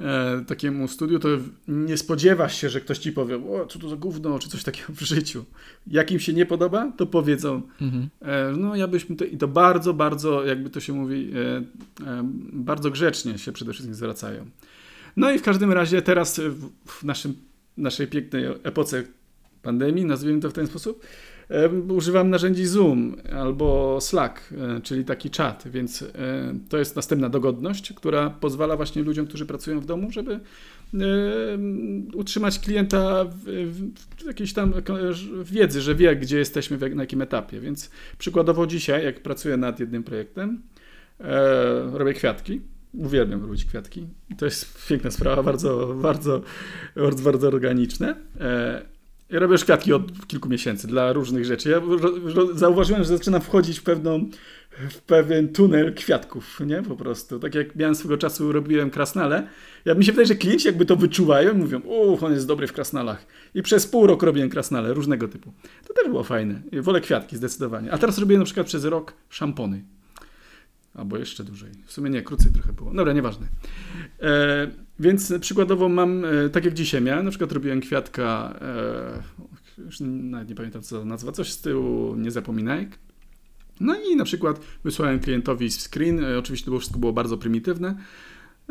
[SPEAKER 2] e, takiemu studiu, to nie spodziewasz się, że ktoś ci powie, o, co to za gówno, czy coś takiego w życiu. Jak im się nie podoba, to powiedzą, mhm. e, no ja byśmy to, i to bardzo, bardzo, jakby to się mówi, e, e bardzo grzecznie się przede wszystkim zwracają. No i w każdym razie teraz w naszym, naszej pięknej epoce pandemii, nazwijmy to w ten sposób, używam narzędzi Zoom albo Slack, e, czyli taki czat, więc e, to jest następna dogodność, która pozwala właśnie ludziom, którzy pracują w domu, żeby utrzymać klienta w, w jakiejś tam wiedzy, że wie, gdzie jesteśmy, na jakim etapie. Więc przykładowo dzisiaj, jak pracuję nad jednym projektem, e, robię kwiatki Uwielbiam robić kwiatki. To jest piękna sprawa, bardzo, bardzo, bardzo, bardzo organiczne. E, ja robię już kwiatki od kilku miesięcy dla różnych rzeczy. Ja zauważyłem, że zaczynam wchodzić w pewną, w pewien tunel kwiatków, nie? Po prostu. Tak jak miałem swego czasu, robiłem krasnale. Ja mi się wydaje, że klienci jakby to wyczuwają i mówią, uff, on jest dobry w krasnalach. I przez pół roku robiłem krasnale różnego typu. To też było fajne. Wolę kwiatki zdecydowanie. A teraz robię na przykład przez rok szampony. Albo jeszcze dłużej. W sumie nie, krócej trochę było. Dobra, nieważne. E, więc przykładowo mam, e, tak jak dzisiaj miałem, na przykład robiłem kwiatka, e, już nawet nie pamiętam co nazwa, coś z tyłu nie zapominaj. No i na przykład wysłałem klientowi screen, e, oczywiście to wszystko było bardzo prymitywne.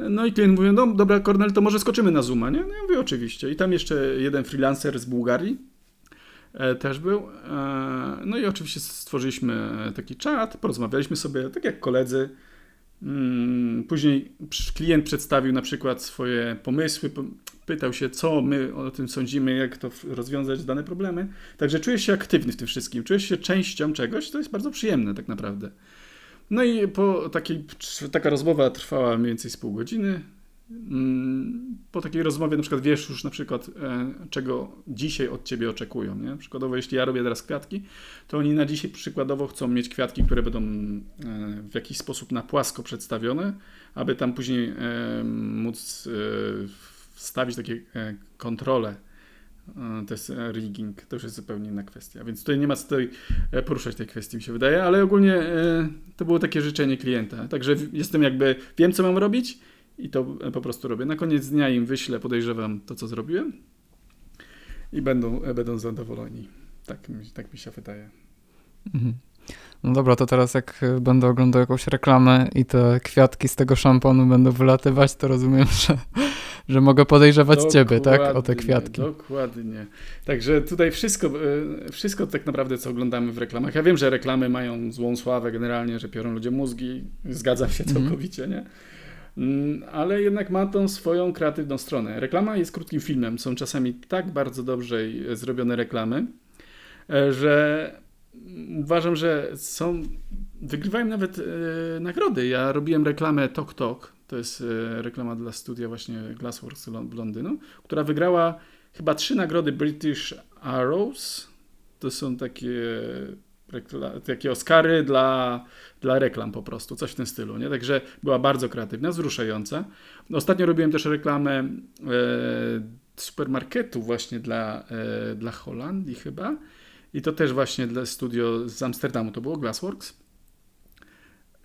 [SPEAKER 2] No i klient mówi, no dobra Kornel, to może skoczymy na Zooma, nie? No ja mówię, oczywiście. I tam jeszcze jeden freelancer z Bułgarii, też był. E, no i oczywiście stworzyliśmy taki czat, porozmawialiśmy sobie, tak jak koledzy. Mm, później klient przedstawił na przykład swoje pomysły, pytał się, co my o tym sądzimy, jak to rozwiązać dane problemy. Także czujesz się aktywny w tym wszystkim, czujesz się częścią czegoś, to jest bardzo przyjemne tak naprawdę. No i po takiej, taka rozmowa trwała mniej więcej z pół godziny. Mm, po takiej rozmowie na przykład wiesz już na przykład, e, czego dzisiaj od ciebie oczekują. Nie? Przykładowo, jeśli ja robię teraz kwiatki, to oni na dzisiaj przykładowo chcą mieć kwiatki, które będą e, w jakiś sposób na płasko przedstawione, aby tam później e, móc wstawić takie kontrole. To jest rigging, to już jest zupełnie inna kwestia. Więc tutaj nie ma co tutaj poruszać tej kwestii, mi się wydaje, ale ogólnie to było takie życzenie klienta. Także jestem jakby, wiem co mam robić i to po prostu robię. Na koniec dnia im wyślę, podejrzewam to, co zrobiłem i będą, będą zadowoleni. Tak, mi- tak mi się wydaje.
[SPEAKER 3] Mhm. No dobra, to teraz jak będę oglądał jakąś reklamę i te kwiatki z tego szamponu będą wylatywać, to rozumiem, że, że mogę podejrzewać ciebie, tak? O te
[SPEAKER 2] Dokładnie,
[SPEAKER 3] kwiatki.
[SPEAKER 2] Dokładnie. Także tutaj wszystko, e, wszystko tak naprawdę, co oglądamy w reklamach. Ja wiem, że reklamy mają złą sławę generalnie, że piorą ludzie mózgi. Zgadzam się
[SPEAKER 3] Mhm.
[SPEAKER 2] całkowicie, nie? Mm, Ale jednak ma tą swoją kreatywną stronę. Reklama jest krótkim filmem. Są czasami tak bardzo dobrze zrobione reklamy, e, że uważam, że są. Wygrywają nawet e, nagrody. Ja robiłem reklamę Tok Tok. To jest e, reklama dla studia właśnie Glassworks Lon- Londynu, która wygrała chyba trzy nagrody British Arrows. To są takie, takie Oscary dla, dla reklam po prostu, coś w tym stylu. Nie? Także była bardzo kreatywna, wzruszająca. Ostatnio robiłem też reklamę e, supermarketu właśnie dla, e, dla Holandii chyba. I to też właśnie dla studio z Amsterdamu, to było Glassworks.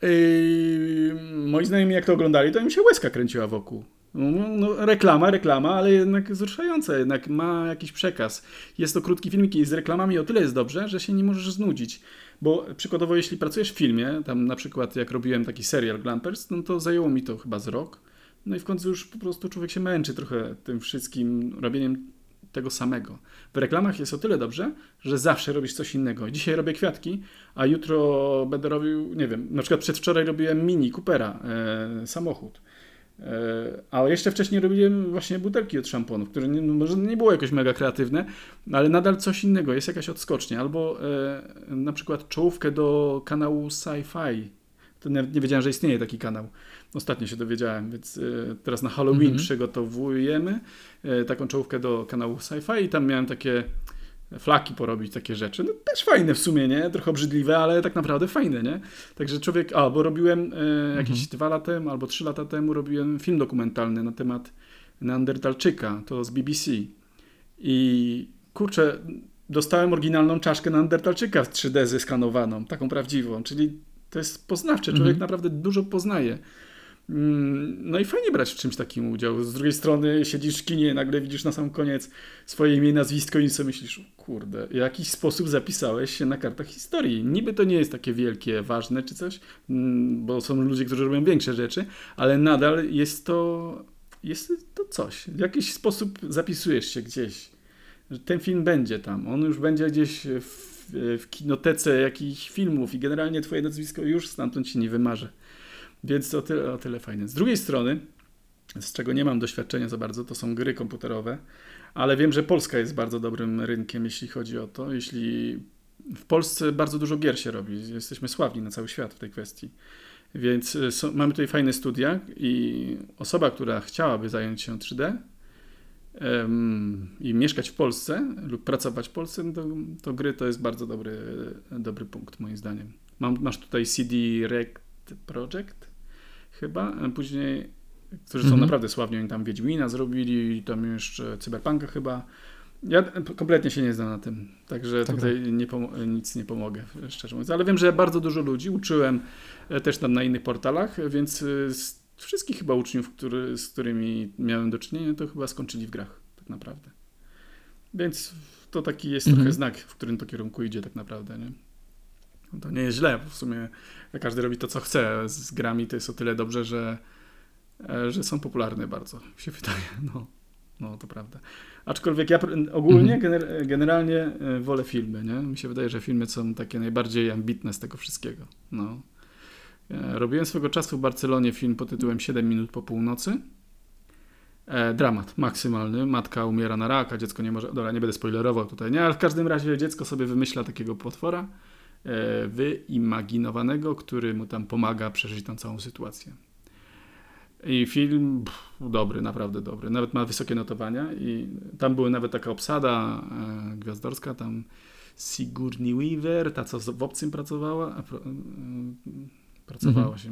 [SPEAKER 2] Yy, moi znajomi jak to oglądali, to im się łezka kręciła wokół. No, no, reklama, reklama, ale jednak wzruszająca, jednak ma jakiś przekaz. Jest to krótki filmik i z reklamami o tyle jest dobrze, że się nie możesz znudzić. Bo przykładowo, jeśli pracujesz w filmie, tam na przykład jak robiłem taki serial Glampers, no to zajęło mi to chyba z rok. No i w końcu już po prostu człowiek się męczy trochę tym wszystkim robieniem tego samego. W reklamach jest o tyle dobrze, że zawsze robisz coś innego. Dzisiaj robię kwiatki, a jutro będę robił, nie wiem, na przykład przedwczoraj robiłem Mini Coopera, e, samochód. E, A jeszcze wcześniej robiłem właśnie butelki od szamponów, które nie, no może nie było jakoś mega kreatywne, ale nadal coś innego, jest jakaś odskocznia. Albo e, na przykład czołówkę do kanału Sci-Fi. To nawet nie wiedziałem, że istnieje taki kanał. Ostatnio się dowiedziałem, więc e, teraz na Halloween
[SPEAKER 3] Mhm.
[SPEAKER 2] przygotowujemy e, taką czołówkę do kanału Sci-Fi i tam miałem takie flaki porobić, takie rzeczy. No też fajne w sumie, nie? Trochę obrzydliwe, ale tak naprawdę fajne, nie? Także człowiek, a, bo robiłem e, jakieś
[SPEAKER 3] Mhm.
[SPEAKER 2] dwa lata temu albo trzy lata temu robiłem film dokumentalny na temat Neandertalczyka, to z BBC. I kurczę, dostałem oryginalną czaszkę Neandertalczyka w 3D zeskanowaną, taką prawdziwą, czyli to jest poznawcze, człowiek
[SPEAKER 3] Mhm.
[SPEAKER 2] naprawdę dużo poznaje. Mm, No i fajnie brać w czymś takim udział. Z drugiej strony siedzisz w kinie, nagle widzisz na sam koniec swoje imię, nazwisko i sobie myślisz, kurde, w jakiś sposób zapisałeś się na kartach historii. Niby to nie jest takie wielkie, ważne czy coś, mm, bo są ludzie, którzy robią większe rzeczy, ale nadal jest to, jest to coś. W jakiś sposób zapisujesz się gdzieś. Ten film będzie tam, on już będzie gdzieś w, w kinotece jakichś filmów i generalnie twoje nazwisko już stamtąd się nie wymarze. Więc o tyle, o tyle fajne. Z drugiej strony, z czego nie mam doświadczenia za bardzo, to są gry komputerowe, ale wiem, że Polska jest bardzo dobrym rynkiem, jeśli chodzi o to. Jeśli w Polsce bardzo dużo gier się robi, jesteśmy sławni na cały świat w tej kwestii. Więc y, mamy tutaj fajne studia i osoba, która chciałaby zająć się 3D em, i mieszkać w Polsce lub pracować w Polsce, no to, to gry to jest bardzo dobry, dobry punkt moim zdaniem. Mam, masz tutaj CD Rect Project chyba, a później, którzy są
[SPEAKER 3] Mhm.
[SPEAKER 2] naprawdę sławni, oni tam Wiedźmina zrobili, tam jeszcze Cyberpunka chyba. Ja kompletnie się nie znam na tym, także
[SPEAKER 3] Tak,
[SPEAKER 2] tutaj Nie pomo- nic nie pomogę, szczerze mówiąc. Ale wiem, że bardzo dużo ludzi uczyłem e, też tam na innych portalach, więc e, z wszystkich chyba uczniów, który, z którymi miałem do czynienia, to chyba skończyli w grach, tak naprawdę. Więc to taki jest
[SPEAKER 3] Mhm.
[SPEAKER 2] trochę znak, w którym to kierunku idzie tak naprawdę, nie? To nie jest źle, bo w sumie każdy robi to, co chce. Z grami to jest o tyle dobrze, że, e, że są popularne bardzo, mi się wydaje. No, no to prawda. Aczkolwiek ja ogólnie, gener- generalnie e, wolę filmy, nie? Mi się wydaje, że filmy są takie najbardziej ambitne z tego wszystkiego. No. E, Robiłem swego czasu w Barcelonie film pod tytułem 7 minut po północy. E, dramat maksymalny. Matka umiera na raka, dziecko nie może. Dobra, nie będę spoilerował tutaj, nie, ale w każdym razie dziecko sobie wymyśla takiego potwora wyimaginowanego, który mu tam pomaga przeżyć tą całą sytuację. I film pff, dobry, naprawdę dobry. Nawet ma wysokie notowania i tam była nawet taka obsada e, gwiazdorska, tam Sigourney Weaver, ta co w Obcym pracowała, a, pro, e, pracowała
[SPEAKER 3] Mhm.
[SPEAKER 2] się.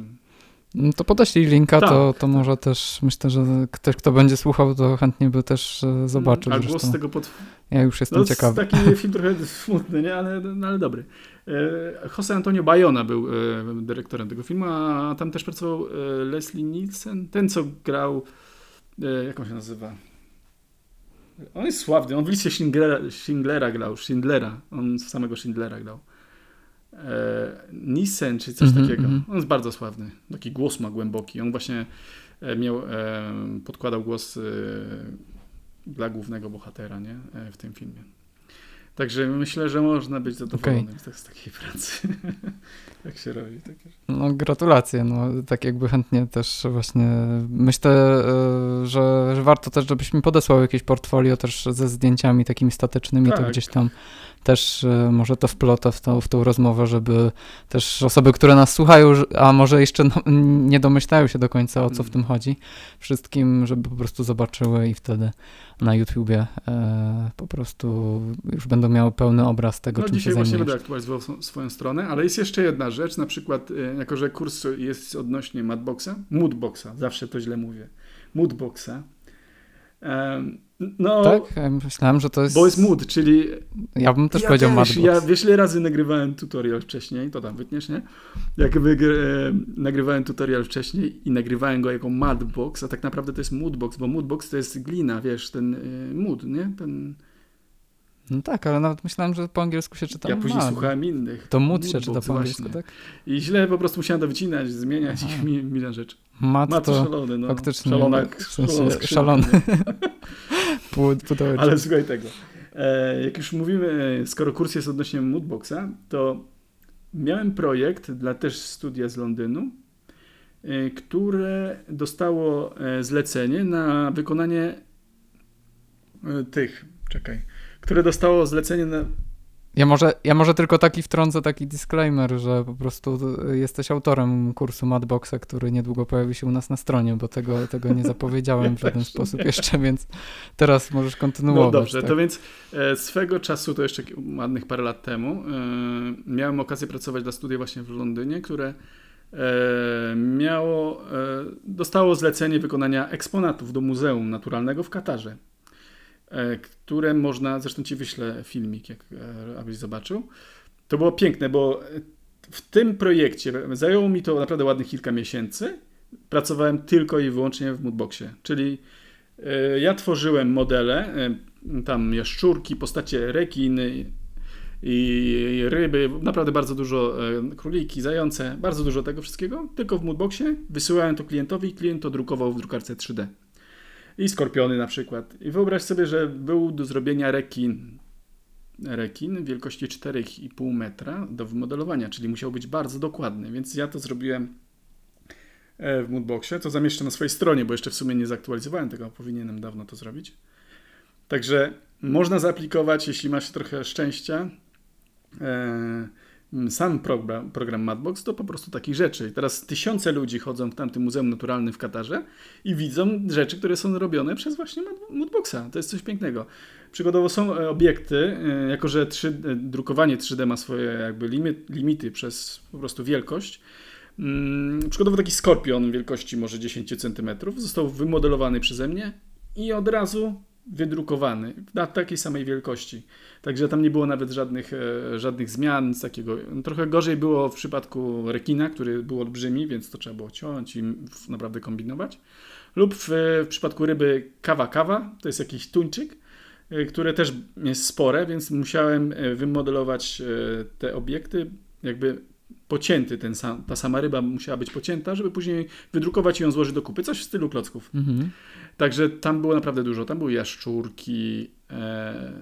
[SPEAKER 3] No to podeślij linka,
[SPEAKER 2] Tak,
[SPEAKER 3] to, to może też myślę, że ktoś, kto będzie słuchał, to chętnie by też e, zobaczył.
[SPEAKER 2] A głos
[SPEAKER 3] Zresztą
[SPEAKER 2] z tego pod...
[SPEAKER 3] ja już jestem
[SPEAKER 2] no,
[SPEAKER 3] ciekawy.
[SPEAKER 2] Taki film trochę smutny, nie? Ale, no, ale dobry. E, Jose Antonio Bayona był e, dyrektorem tego filmu, a tam też pracował Leslie Nielsen, ten co grał, jak on się nazywa? On jest sławny, on w liście Schindlera, Schindlera grał, Schindlera, on samego Schindlera grał. E, Nielsen, czy coś
[SPEAKER 3] Mhm,
[SPEAKER 2] takiego.
[SPEAKER 3] mhm.
[SPEAKER 2] On jest bardzo sławny. Taki głos ma głęboki. On właśnie e, miał, e, podkładał głos dla głównego bohatera, nie? W tym filmie. Także myślę, że można być zadowolonym z- z takiej pracy. Jak się robi takie.
[SPEAKER 3] No gratulacje, no tak jakby chętnie też właśnie myślę, że, że warto też, żebyś mi podesłał jakieś portfolio też ze zdjęciami takimi statycznymi, to
[SPEAKER 2] Tak.
[SPEAKER 3] gdzieś tam też e, może to wplotę w tą, w tą rozmowę, żeby też osoby, które nas słuchają, a może jeszcze no, nie domyślają się do końca o co w
[SPEAKER 2] Mm.
[SPEAKER 3] tym chodzi, wszystkim, żeby po prostu zobaczyły i wtedy na YouTubie e, po prostu już będą miały pełny obraz tego,
[SPEAKER 2] No
[SPEAKER 3] czym się
[SPEAKER 2] dzisiaj właśnie
[SPEAKER 3] zajmujesz.
[SPEAKER 2] będę aktualizował swo- swoją stronę, ale jest jeszcze jedna rzecz, na przykład, e, jako że kurs jest odnośnie Madboxa, Moodboxa, zawsze to źle mówię, Moodboxa. No,
[SPEAKER 3] Tak? Ja myślałem, że to jest...
[SPEAKER 2] bo jest mood, czyli
[SPEAKER 3] Ja bym też
[SPEAKER 2] ja
[SPEAKER 3] powiedział
[SPEAKER 2] też,
[SPEAKER 3] Madbox.
[SPEAKER 2] Ja wiesz, ile razy nagrywałem tutorial wcześniej, to tam wytniesz, nie? Jak nagrywałem tutorial wcześniej i nagrywałem go jako Madbox, a tak naprawdę to jest Moodbox, bo Moodbox to jest glina, wiesz, ten e, mood, nie? Ten,
[SPEAKER 3] No tak, ale nawet myślałem, że po angielsku się czyta
[SPEAKER 2] ja później
[SPEAKER 3] Mad.
[SPEAKER 2] słuchałem innych.
[SPEAKER 3] To mód się czyta po angielsku,
[SPEAKER 2] właśnie.
[SPEAKER 3] tak?
[SPEAKER 2] I źle po prostu musiałem to wycinać, zmieniać
[SPEAKER 3] Aha.
[SPEAKER 2] i mi, milion rzeczy.
[SPEAKER 3] Mat
[SPEAKER 2] Ma to szalony, no.
[SPEAKER 3] faktycznie,
[SPEAKER 2] Szalona,
[SPEAKER 3] w sensie szalony. pudełeczko.
[SPEAKER 2] Ale słuchaj tego. E, jak już mówimy, skoro kurs jest odnośnie Moodboxa, to miałem projekt dla też studia z Londynu, e, które dostało e, zlecenie na wykonanie tych, czekaj, które dostało zlecenie na,
[SPEAKER 3] Ja może, ja może tylko taki wtrącę, taki disclaimer, że po prostu jesteś autorem kursu Madboxa, który niedługo pojawi się u nas na stronie, bo tego, tego nie zapowiedziałem w żaden sposób
[SPEAKER 2] nie.
[SPEAKER 3] jeszcze, więc teraz możesz kontynuować.
[SPEAKER 2] No dobrze,
[SPEAKER 3] tak.
[SPEAKER 2] to więc e, swego czasu, to jeszcze ładnych parę lat temu, e, miałem okazję pracować dla studia właśnie w Londynie, które e, miało, e, dostało zlecenie wykonania eksponatów do Muzeum Naturalnego w Katarze, e, które można, zresztą ci wyślę filmik, jak, e, abyś zobaczył. To było piękne, bo e, w tym projekcie zajęło mi to naprawdę ładnych kilka miesięcy. Pracowałem tylko i wyłącznie w Moodboxie, czyli E, Ja tworzyłem modele, e, tam jaszczurki, postacie rekiny i ryby, naprawdę bardzo dużo, e, króliki, zające, bardzo dużo tego wszystkiego, tylko w Moodboxie. Wysyłałem to klientowi i klient to drukował w drukarce 3D. I skorpiony na przykład. I wyobraź sobie, że był do zrobienia rekin, rekin wielkości 4,5 metra do wymodelowania, czyli musiał być bardzo dokładny, więc ja to zrobiłem e, w Moodboxie. To zamieszczę na swojej stronie, bo jeszcze w sumie nie zaktualizowałem tego, powinienem dawno to zrobić. Także można zaaplikować, jeśli ma się trochę szczęścia, e, sam program, program Madbox do po prostu takich rzeczy. Teraz tysiące ludzi chodzą w tamtym Muzeum Naturalnym w Katarze i widzą rzeczy, które są robione przez właśnie Mad- Moodboxa. To jest coś pięknego. Przykładowo są e, obiekty, e, jako że 3, e, drukowanie 3D ma swoje jakby limit, limity przez po prostu wielkość, Mm, Przykładowo taki skorpion wielkości może 10 cm został wymodelowany przeze mnie i od razu wydrukowany na takiej samej wielkości. Także tam nie było nawet żadnych, e, żadnych zmian, nic takiego. Trochę gorzej było w przypadku rekina, który był olbrzymi, więc to trzeba było ciąć i naprawdę kombinować. Lub w, w przypadku ryby kawa kawa, to jest jakiś tuńczyk, e, które też jest spore, więc musiałem e, wymodelować te obiekty jakby pocięty, ten sam, ta sama ryba musiała być pocięta, żeby później wydrukować i ją złożyć do kupy. Coś w stylu klocków.
[SPEAKER 3] Mhm.
[SPEAKER 2] Także tam było naprawdę dużo. Tam były jaszczurki, e,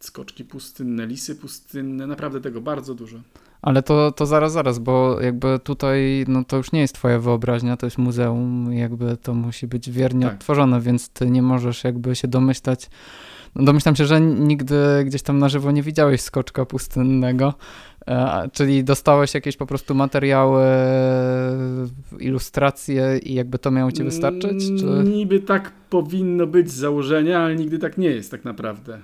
[SPEAKER 2] skoczki pustynne, lisy pustynne, naprawdę tego bardzo dużo.
[SPEAKER 3] Ale to, to zaraz, zaraz, bo jakby tutaj, no to już nie jest twoja wyobraźnia, to jest muzeum, jakby to musi być wiernie
[SPEAKER 2] Tak.
[SPEAKER 3] odtworzone, więc ty nie możesz jakby się domyślać. No domyślam się, że nigdy gdzieś tam na żywo nie widziałeś skoczka pustynnego, czyli dostałeś jakieś po prostu materiały, ilustracje i jakby to miało ci wystarczyć? Czy...
[SPEAKER 2] Mm, niby tak powinno być z założenia, ale nigdy tak nie jest tak naprawdę.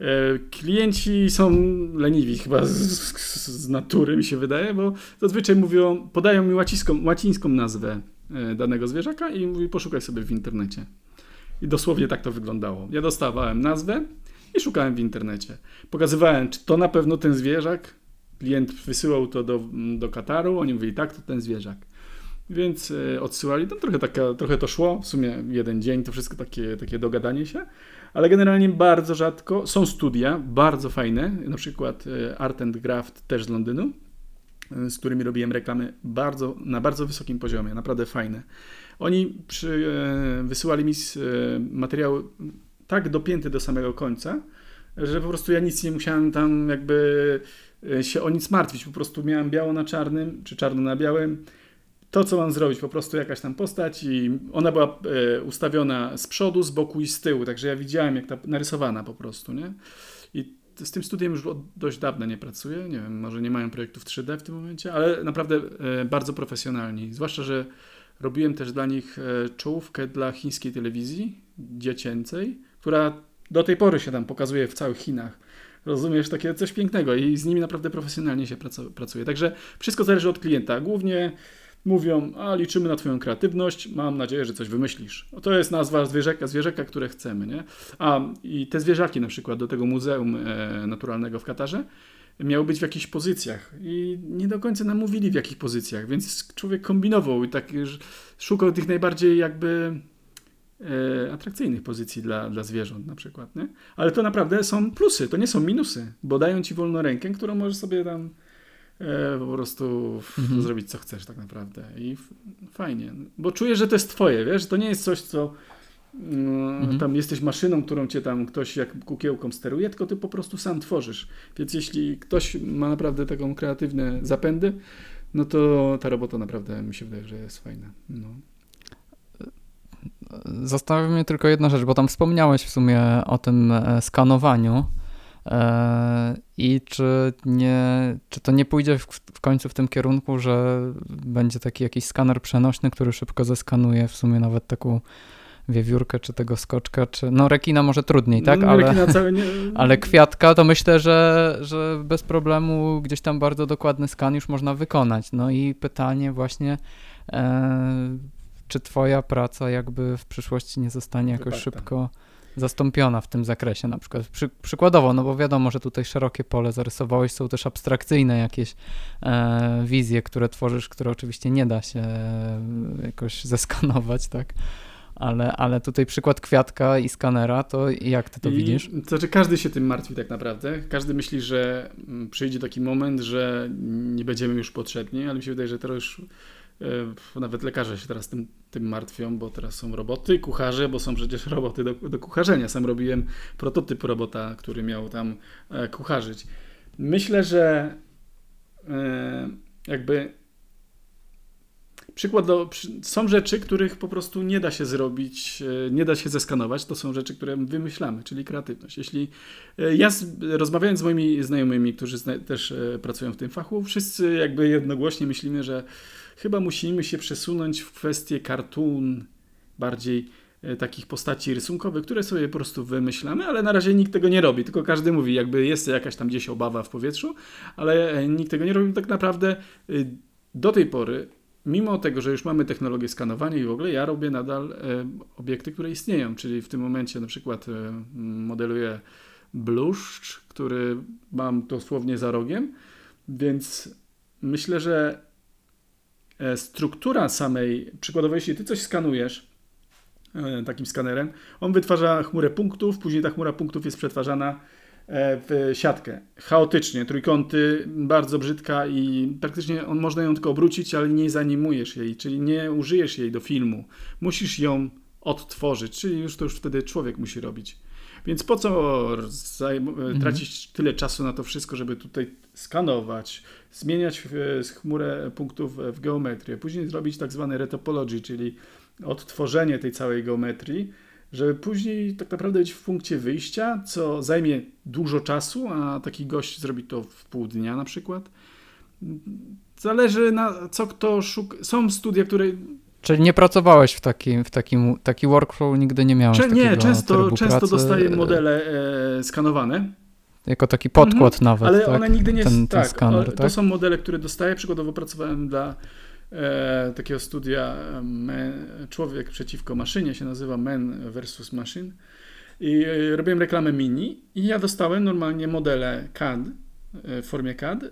[SPEAKER 2] E, klienci są leniwi chyba z, z, z, natury, mi się wydaje, bo zazwyczaj mówią, podają mi łacińską, łacińską nazwę e, danego zwierzaka i mówi poszukaj sobie w internecie. I dosłownie tak to wyglądało. Ja dostawałem nazwę i szukałem w internecie. Pokazywałem, czy to na pewno ten zwierzak. Klient wysyłał to do, do Kataru, oni mówili, tak, to ten zwierzak. Więc e, odsyłali, tam trochę, taka, trochę to szło, w sumie jeden dzień, to wszystko takie, takie dogadanie się, ale generalnie bardzo rzadko. Są studia, bardzo fajne, na przykład e, Art and Graft też z Londynu, e, z którymi robiłem reklamy bardzo, na bardzo wysokim poziomie, naprawdę fajne. Oni przy, wysyłali mi materiały tak dopięty do samego końca, że po prostu ja nic nie musiałem tam jakby się o nic martwić. Po prostu miałem biało na czarnym, czy czarno na białym. To, co mam zrobić, po prostu jakaś tam postać i ona była e, ustawiona z przodu, z boku i z tyłu, także ja widziałem, jak ta narysowana po prostu, nie? I z tym studiem już od dość dawna nie pracuję. Nie wiem, może nie mają projektów 3D w tym momencie, ale naprawdę e, bardzo profesjonalni. Zwłaszcza, że robiłem też dla nich czołówkę dla chińskiej telewizji dziecięcej która do tej pory się tam pokazuje w całych Chinach. Rozumiesz, takie coś pięknego i z nimi naprawdę profesjonalnie się pracuje. Także wszystko zależy od klienta. Głównie mówią, a liczymy na Twoją kreatywność, mam nadzieję, że coś wymyślisz. To jest nazwa zwierzaka, zwierzaka, które chcemy, nie? A i te zwierzaki na przykład do tego Muzeum e, Naturalnego w Katarze miały być w jakichś pozycjach i nie do końca nam mówili w jakich pozycjach, więc człowiek kombinował i tak szukał tych najbardziej jakby atrakcyjnych pozycji dla, dla zwierząt na przykład, nie? Ale to naprawdę są plusy, to nie są minusy, bo dają ci wolną rękę, którą możesz sobie tam e, po prostu mhm. zrobić co chcesz tak naprawdę i fajnie, bo czujesz, że to jest twoje, wiesz, to nie jest coś, co mm, mhm. tam jesteś maszyną, którą cię tam ktoś jak kukiełką steruje, tylko ty po prostu sam tworzysz. Więc jeśli ktoś ma naprawdę taką kreatywne zapędy, no to ta robota naprawdę mi się wydaje, że jest fajna. No.
[SPEAKER 3] Zastanawia mnie tylko jedna rzecz, bo tam wspomniałeś w sumie o tym e, skanowaniu. E, I czy, nie, czy to nie pójdzie w, w, końcu w tym kierunku, że będzie taki jakiś skaner przenośny, który szybko zeskanuje w sumie nawet taką wiewiórkę, czy tego skoczka, czy no rekina może trudniej, tak?
[SPEAKER 2] No,
[SPEAKER 3] ale,
[SPEAKER 2] nie...
[SPEAKER 3] ale kwiatka to myślę, że, że bez problemu gdzieś tam bardzo dokładny skan już można wykonać. No i pytanie właśnie, e, czy twoja praca jakby w przyszłości nie zostanie jakoś Wyparta. szybko zastąpiona w tym zakresie na przykład. Przy, przykładowo, no bo wiadomo, że tutaj szerokie pole zarysowałeś, są też abstrakcyjne jakieś e, wizje, które tworzysz, które oczywiście nie da się e, jakoś zeskanować, tak? Ale, ale tutaj przykład kwiatka i skanera, to jak ty to I, widzisz?
[SPEAKER 2] To znaczy każdy się tym martwi tak naprawdę. Każdy myśli, że mm, przyjdzie taki moment, że nie będziemy już potrzebni, ale mi się wydaje, że teraz już nawet lekarze się teraz tym, tym martwią, bo teraz są roboty, kucharze, bo są przecież roboty do, do kucharzenia. Sam robiłem prototyp robota, który miał tam e, kucharzyć. Myślę, że e, jakby przykład do, są rzeczy, których po prostu nie da się zrobić, nie da się zeskanować. To są rzeczy, które wymyślamy, czyli kreatywność. Jeśli ja z, rozmawiając z moimi znajomymi, którzy zna, też pracują w tym fachu, wszyscy jakby jednogłośnie myślimy, że chyba musimy się przesunąć w kwestię cartoon, bardziej e, takich postaci rysunkowych, które sobie po prostu wymyślamy, ale na razie nikt tego nie robi, tylko każdy mówi, jakby jest jakaś tam gdzieś obawa w powietrzu, ale e, nikt tego nie robi. Tak naprawdę e, do tej pory, mimo tego, że już mamy technologię skanowania i w ogóle, ja robię nadal obiekty, które istnieją, czyli w tym momencie na przykład modeluję bluszcz, który mam dosłownie za rogiem, więc myślę, że E, struktura samej, przykładowo jeśli ty coś skanujesz e, takim skanerem, on wytwarza chmurę punktów, później ta chmura punktów jest przetwarzana e, w siatkę. Chaotycznie, trójkąty, bardzo brzydka i praktycznie on, można ją tylko obrócić, ale nie zanimujesz jej, czyli nie użyjesz jej do filmu. Musisz ją odtworzyć, czyli już to już wtedy człowiek musi robić. Więc po co mhm. tracić tyle czasu na to wszystko, żeby tutaj skanować, zmieniać chmurę punktów w geometrię, później zrobić tak zwane retopology, czyli odtworzenie tej całej geometrii żeby później tak naprawdę być w punkcie wyjścia, co zajmie dużo czasu, a taki gość zrobi to w pół dnia na przykład. Zależy na co kto szuka. Są studia, które.
[SPEAKER 3] Czyli nie pracowałeś w takim, w takim taki workflow nigdy nie miałeś
[SPEAKER 2] Cze- nie, często, często
[SPEAKER 3] pracy,
[SPEAKER 2] dostaję modele e, skanowane.
[SPEAKER 3] Jako taki podkład
[SPEAKER 2] Mhm,
[SPEAKER 3] nawet,
[SPEAKER 2] Ale
[SPEAKER 3] tak?
[SPEAKER 2] one nigdy nie
[SPEAKER 3] ten,
[SPEAKER 2] są.
[SPEAKER 3] ten
[SPEAKER 2] Tak,
[SPEAKER 3] skaner,
[SPEAKER 2] to
[SPEAKER 3] tak?
[SPEAKER 2] są modele, które dostaję. Przykładowo pracowałem dla e, takiego studia me, Człowiek przeciwko maszynie, się nazywa Man versus Machine. I e, robiłem reklamę mini i ja dostałem normalnie modele CAD e, w formie CAD e,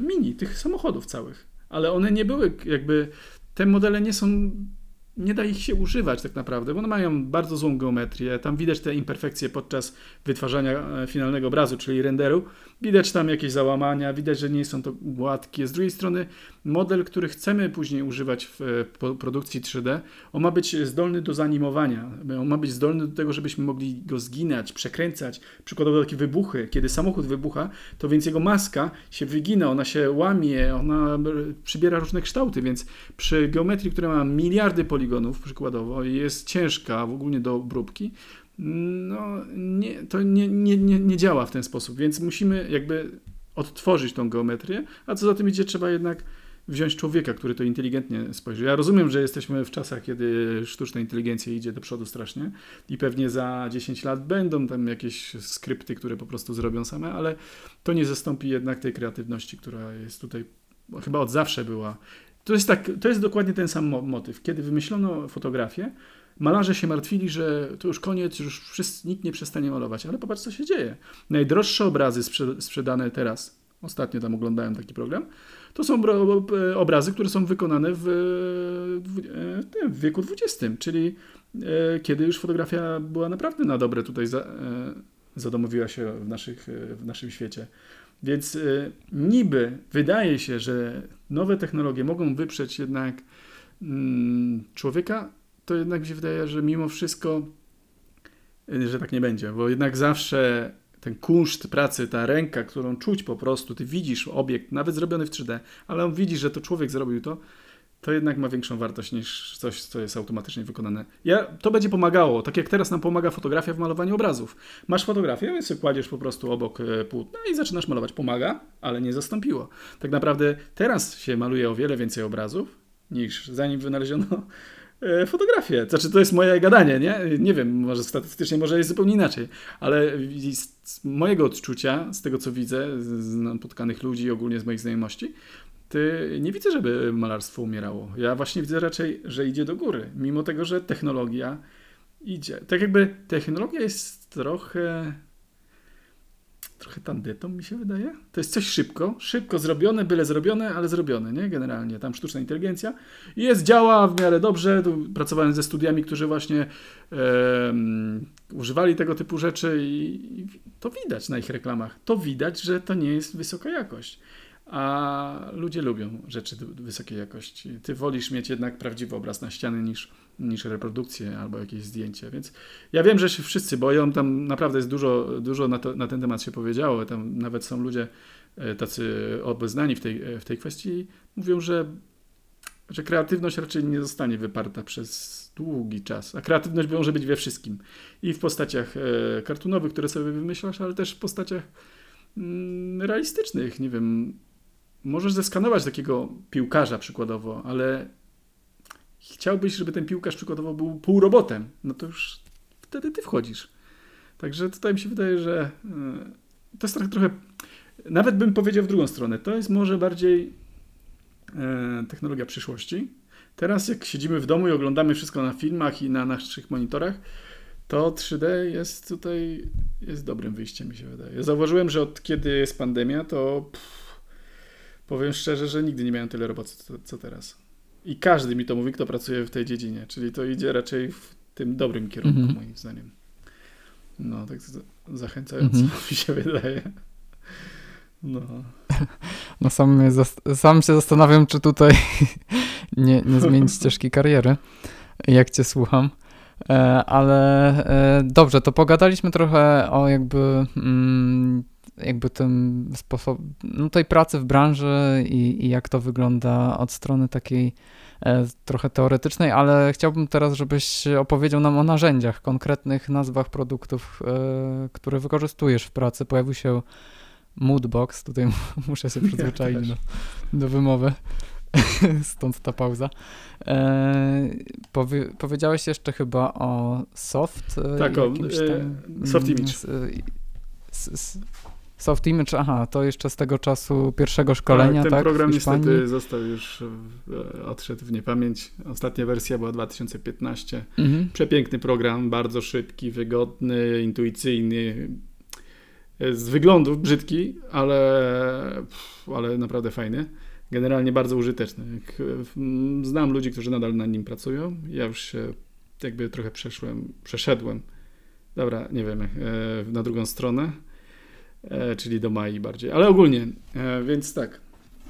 [SPEAKER 2] mini tych samochodów całych. Ale one nie były jakby. Te modele nie są. Nie da ich się używać tak naprawdę, bo one mają bardzo złą geometrię. Tam widać te imperfekcje podczas wytwarzania e, finalnego obrazu, czyli renderu. Widać tam jakieś załamania, widać, że nie są to gładkie. Z drugiej strony, model, który chcemy później używać w e, produkcji 3D, on ma być zdolny do zanimowania. On ma być zdolny do tego, żebyśmy mogli go zginać, przekręcać. Przykładowo takie wybuchy. Kiedy samochód wybucha, to więc jego maska się wygina, ona się łamie, ona przybiera różne kształty, więc przy geometrii, która ma miliardy poligonów przykładowo i jest ciężka w ogóle do obróbki, no nie, to nie, nie, nie, nie działa w ten sposób, więc musimy jakby odtworzyć tą geometrię, a co za tym idzie, trzeba jednak wziąć człowieka, który to inteligentnie spojrzy. Ja rozumiem, że jesteśmy w czasach, kiedy sztuczna inteligencja idzie do przodu strasznie i pewnie za 10 lat będą tam jakieś skrypty, które po prostu zrobią same, ale to nie zastąpi jednak tej kreatywności, która jest tutaj chyba od zawsze była. To jest, tak, to jest dokładnie ten sam mo- motyw. Kiedy wymyślono fotografię, malarze się martwili, że to już koniec, już wszyscy, nikt nie przestanie malować, ale popatrz, co się dzieje. Najdroższe obrazy sprze- sprzedane teraz, ostatnio tam oglądałem taki program, to są ob- obrazy, które są wykonane w, w, e, w wieku XX, czyli e, kiedy już fotografia była naprawdę na dobre tutaj za, e, zadomowiła się w, naszych, e, w naszym świecie. Więc e, niby wydaje się, że nowe technologie mogą wyprzeć jednak mm, człowieka, to jednak mi się wydaje, że mimo wszystko, y, że tak nie będzie, bo jednak zawsze ten kunszt pracy, ta ręka, którą czuć po prostu, ty widzisz obiekt, nawet zrobiony w 3D, ale on widzi, że to człowiek zrobił to, to jednak ma większą wartość niż coś, co jest automatycznie wykonane. Ja, to będzie pomagało, tak jak teraz nam pomaga fotografia w malowaniu obrazów. Masz fotografię, więc kładziesz po prostu obok e, płótna i zaczynasz malować. Pomaga, ale nie zastąpiło. Tak naprawdę teraz się maluje o wiele więcej obrazów, niż zanim wynaleziono e, fotografię. Znaczy, to jest moje gadanie, nie? Nie wiem, może statystycznie może jest zupełnie inaczej, ale z mojego odczucia, z tego co widzę, z napotkanych ludzi, ogólnie z moich znajomości, ty nie widzę, żeby malarstwo umierało. Ja właśnie widzę raczej, że idzie do góry, mimo tego, że technologia idzie. Tak jakby technologia jest trochę trochę tandetą mi się wydaje. To jest coś szybko, szybko zrobione, byle zrobione, ale zrobione, nie? Generalnie tam sztuczna inteligencja i jest, działa w miarę dobrze. Tu pracowałem ze studiami, którzy właśnie używali tego typu rzeczy i, i to widać na ich reklamach. To widać, że to nie jest wysoka jakość. A ludzie lubią rzeczy wysokiej jakości. Ty wolisz mieć jednak prawdziwy obraz na ściany niż, niż reprodukcję albo jakieś zdjęcie. Więc ja wiem, że się wszyscy boją. Tam naprawdę jest dużo, dużo na, to, na ten temat się powiedziało. Tam nawet są ludzie e, tacy obeznani w tej, e, w tej kwestii. Mówią, że, że kreatywność raczej nie zostanie wyparta przez długi czas. A kreatywność może być we wszystkim. I w postaciach e, kartunowych, które sobie wymyślasz, ale też w postaciach mm, realistycznych. Nie wiem, możesz zeskanować takiego piłkarza przykładowo, ale chciałbyś, żeby ten piłkarz przykładowo był półrobotem, no to już wtedy ty wchodzisz. Także tutaj mi się wydaje, że y, to jest trochę, trochę nawet bym powiedział w drugą stronę, to jest może bardziej e, technologia przyszłości. Teraz jak siedzimy w domu i oglądamy wszystko na filmach i na naszych monitorach, to 3D jest tutaj jest dobrym wyjściem, mi się wydaje. Zauważyłem, że od kiedy jest pandemia, to pff, powiem szczerze, że nigdy nie miałem tyle roboty co, teraz. I każdy mi to mówi, kto pracuje w tej dziedzinie, czyli to idzie raczej w tym dobrym kierunku,
[SPEAKER 3] Mhm.
[SPEAKER 2] moim zdaniem. No, tak za- zachęcająco
[SPEAKER 3] Mhm.
[SPEAKER 2] mi się wydaje. No.
[SPEAKER 3] No sam, sam się zastanawiam, czy tutaj nie, nie zmienić ścieżki kariery, jak cię słucham. E, ale e, dobrze, to pogadaliśmy trochę o jakby mm, jakby tym sposob, no tej pracy w branży i, i jak to wygląda od strony takiej e, trochę teoretycznej, ale chciałbym teraz, żebyś opowiedział nam o narzędziach, konkretnych nazwach produktów, e, które wykorzystujesz w pracy. Pojawił się Moodbox, tutaj muszę się przyzwyczaić
[SPEAKER 2] Ja
[SPEAKER 3] do, do wymowy. Stąd ta pauza. E, powie, powiedziałeś jeszcze chyba o soft. e,
[SPEAKER 2] Tak, o, e, soft
[SPEAKER 3] mm,
[SPEAKER 2] image.
[SPEAKER 3] s- s- s- Soft image, aha, to jeszcze z tego czasu pierwszego szkolenia,
[SPEAKER 2] ten
[SPEAKER 3] tak?
[SPEAKER 2] program niestety został już e, odszedł w niepamięć. Ostatnia wersja była 2015.
[SPEAKER 3] Mhm.
[SPEAKER 2] Przepiękny program, bardzo szybki, wygodny, intuicyjny. E, Z wyglądu brzydki, ale, ale naprawdę fajny. Generalnie bardzo użyteczny. E, Znam ludzi, którzy nadal nad nim pracują. Ja już się jakby trochę przeszłem, przeszedłem. Dobra, nie wiem, na drugą stronę, czyli do Mai bardziej. Ale ogólnie, e, więc tak.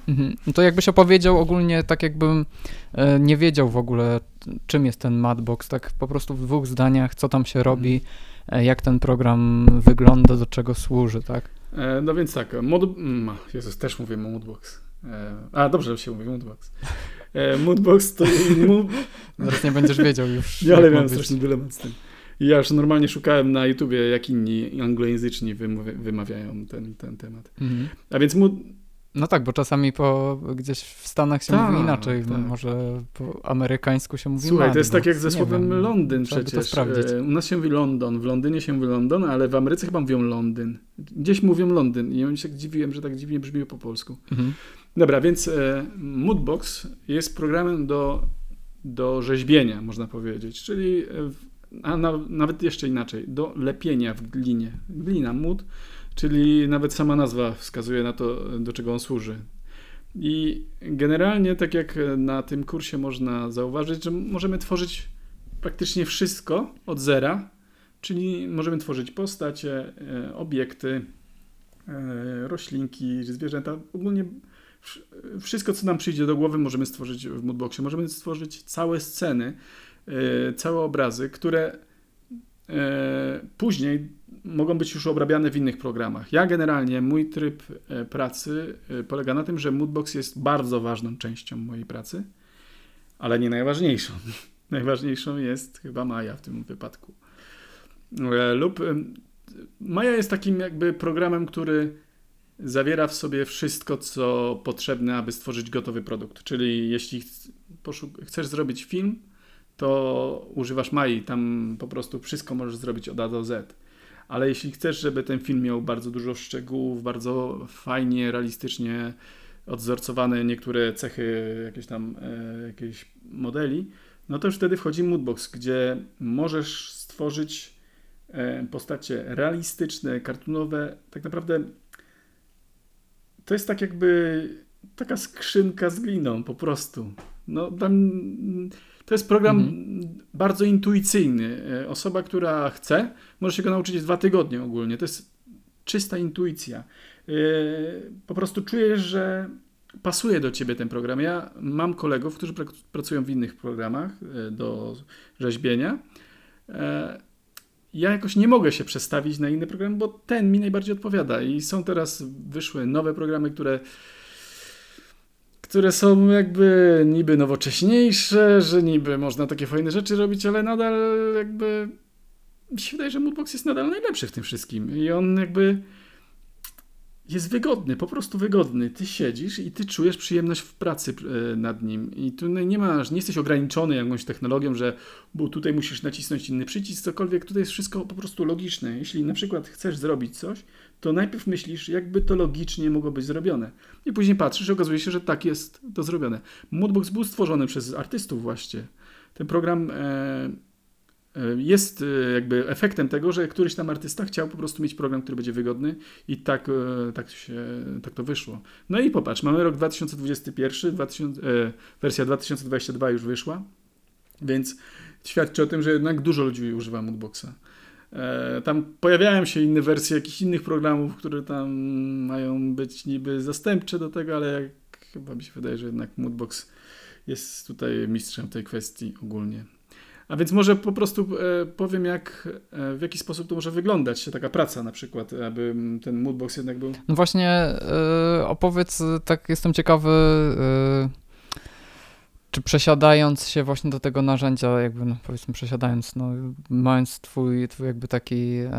[SPEAKER 3] Mhm. No to jakbyś opowiedział ogólnie, tak jakbym e, nie wiedział w ogóle, czym jest ten Madbox, tak po prostu w dwóch zdaniach, co tam się robi, e, jak ten program wygląda, do czego służy, tak?
[SPEAKER 2] E, No więc tak, mod... mm, Jezus, też mówię Moodbox. E, A, dobrze że się mówi Moodbox. E, Moodbox to...
[SPEAKER 3] Zaraz nie będziesz wiedział już.
[SPEAKER 2] Ja ale miałem straszny dylemat z tym. I Ja już normalnie szukałem na YouTubie, jak inni anglojęzyczni wymawia- wymawiają ten, ten temat.
[SPEAKER 3] Mhm.
[SPEAKER 2] A więc Mood...
[SPEAKER 3] No tak, bo czasami po, gdzieś w Stanach się
[SPEAKER 2] Tak,
[SPEAKER 3] mówi inaczej,
[SPEAKER 2] tak.
[SPEAKER 3] może po amerykańsku się mówi
[SPEAKER 2] Słuchaj, to jest tak
[SPEAKER 3] Madbox,
[SPEAKER 2] jak ze słowem
[SPEAKER 3] wiem,
[SPEAKER 2] Londyn przecież.
[SPEAKER 3] to sprawdzić.
[SPEAKER 2] E, U nas się mówi London, w Londynie się mówi London, ale w Ameryce chyba mówią Londyn. Gdzieś mówią Londyn i ja się tak dziwiłem, że tak dziwnie brzmi po polsku.
[SPEAKER 3] Mhm.
[SPEAKER 2] Dobra, więc e, Moodbox jest programem do, do rzeźbienia, można powiedzieć, czyli e, a na, nawet jeszcze inaczej, do lepienia w glinie. Glina, mood, czyli nawet sama nazwa wskazuje na to, do czego on służy. I generalnie, tak jak na tym kursie można zauważyć, że możemy tworzyć praktycznie wszystko od zera, czyli możemy tworzyć postacie, e, obiekty, e, roślinki, zwierzęta, ogólnie wsz- wszystko, co nam przyjdzie do głowy, możemy stworzyć w Moodboxie. Możemy stworzyć całe sceny, całe obrazy, które e, później mogą być już obrabiane w innych programach. Ja generalnie, mój tryb e, pracy e, polega na tym, że Moodbox jest bardzo ważną częścią mojej pracy, ale nie najważniejszą. Najważniejszą jest chyba Maja w tym wypadku. E, Lub e, Maja jest takim jakby programem, który zawiera w sobie wszystko, co potrzebne, aby stworzyć gotowy produkt. Czyli jeśli chcesz zrobić film, to używasz Mai, tam po prostu wszystko możesz zrobić od A do Z. Ale jeśli chcesz, żeby ten film miał bardzo dużo szczegółów, bardzo fajnie, realistycznie odzorcowane niektóre cechy jakieś tam e, jakiejś modeli, no to już wtedy wchodzi Moodbox, gdzie możesz stworzyć e, postacie realistyczne, kartunowe, tak naprawdę to jest tak jakby taka skrzynka z gliną po prostu. No tam to jest program bardzo intuicyjny. E, Osoba, która chce, może się go nauczyć w dwa tygodnie ogólnie. To jest czysta intuicja. E, Po prostu czujesz, że pasuje do ciebie ten program. Ja mam kolegów, którzy pracują w innych programach e, do rzeźbienia. Ja jakoś nie mogę się przestawić na inny program, bo ten mi najbardziej odpowiada. I są teraz wyszły nowe programy, które które są jakby niby nowocześniejsze, że niby można takie fajne rzeczy robić, ale nadal jakby mi się wydaje, że Moodbox jest nadal najlepszy w tym wszystkim. I on jakby jest wygodny, po prostu wygodny. Ty siedzisz i ty czujesz przyjemność w pracy e, nad nim i tu nie masz, nie jesteś ograniczony jakąś technologią, że bo tutaj musisz nacisnąć inny przycisk, cokolwiek, tutaj jest wszystko po prostu logiczne. Jeśli na przykład chcesz zrobić coś, to najpierw myślisz, jakby to logicznie mogło być zrobione. I później patrzysz i okazuje się, że tak jest to zrobione. Moodbox był stworzony przez artystów właśnie. Ten program e, jest e, jakby efektem tego, że któryś tam artysta chciał po prostu mieć program, który będzie wygodny i tak, e, tak, się, tak to wyszło. No i popatrz, mamy rok 2021, 2000, e, wersja 2022 już wyszła, więc świadczy o tym, że jednak dużo ludzi używa Moodboxa. E, Tam pojawiają się inne wersje jakichś innych programów, które tam mają być niby zastępcze do tego, ale jak, chyba mi się wydaje, że jednak Moodbox jest tutaj mistrzem tej kwestii ogólnie. A więc może po prostu e, powiem, jak, e, w jaki sposób to może wyglądać, taka praca na przykład, aby ten moodbox jednak był.
[SPEAKER 3] No właśnie, y, opowiedz, tak jestem ciekawy, czy przesiadając się właśnie do tego narzędzia, jakby no, powiedzmy przesiadając, no, mając twój, twój jakby taki e,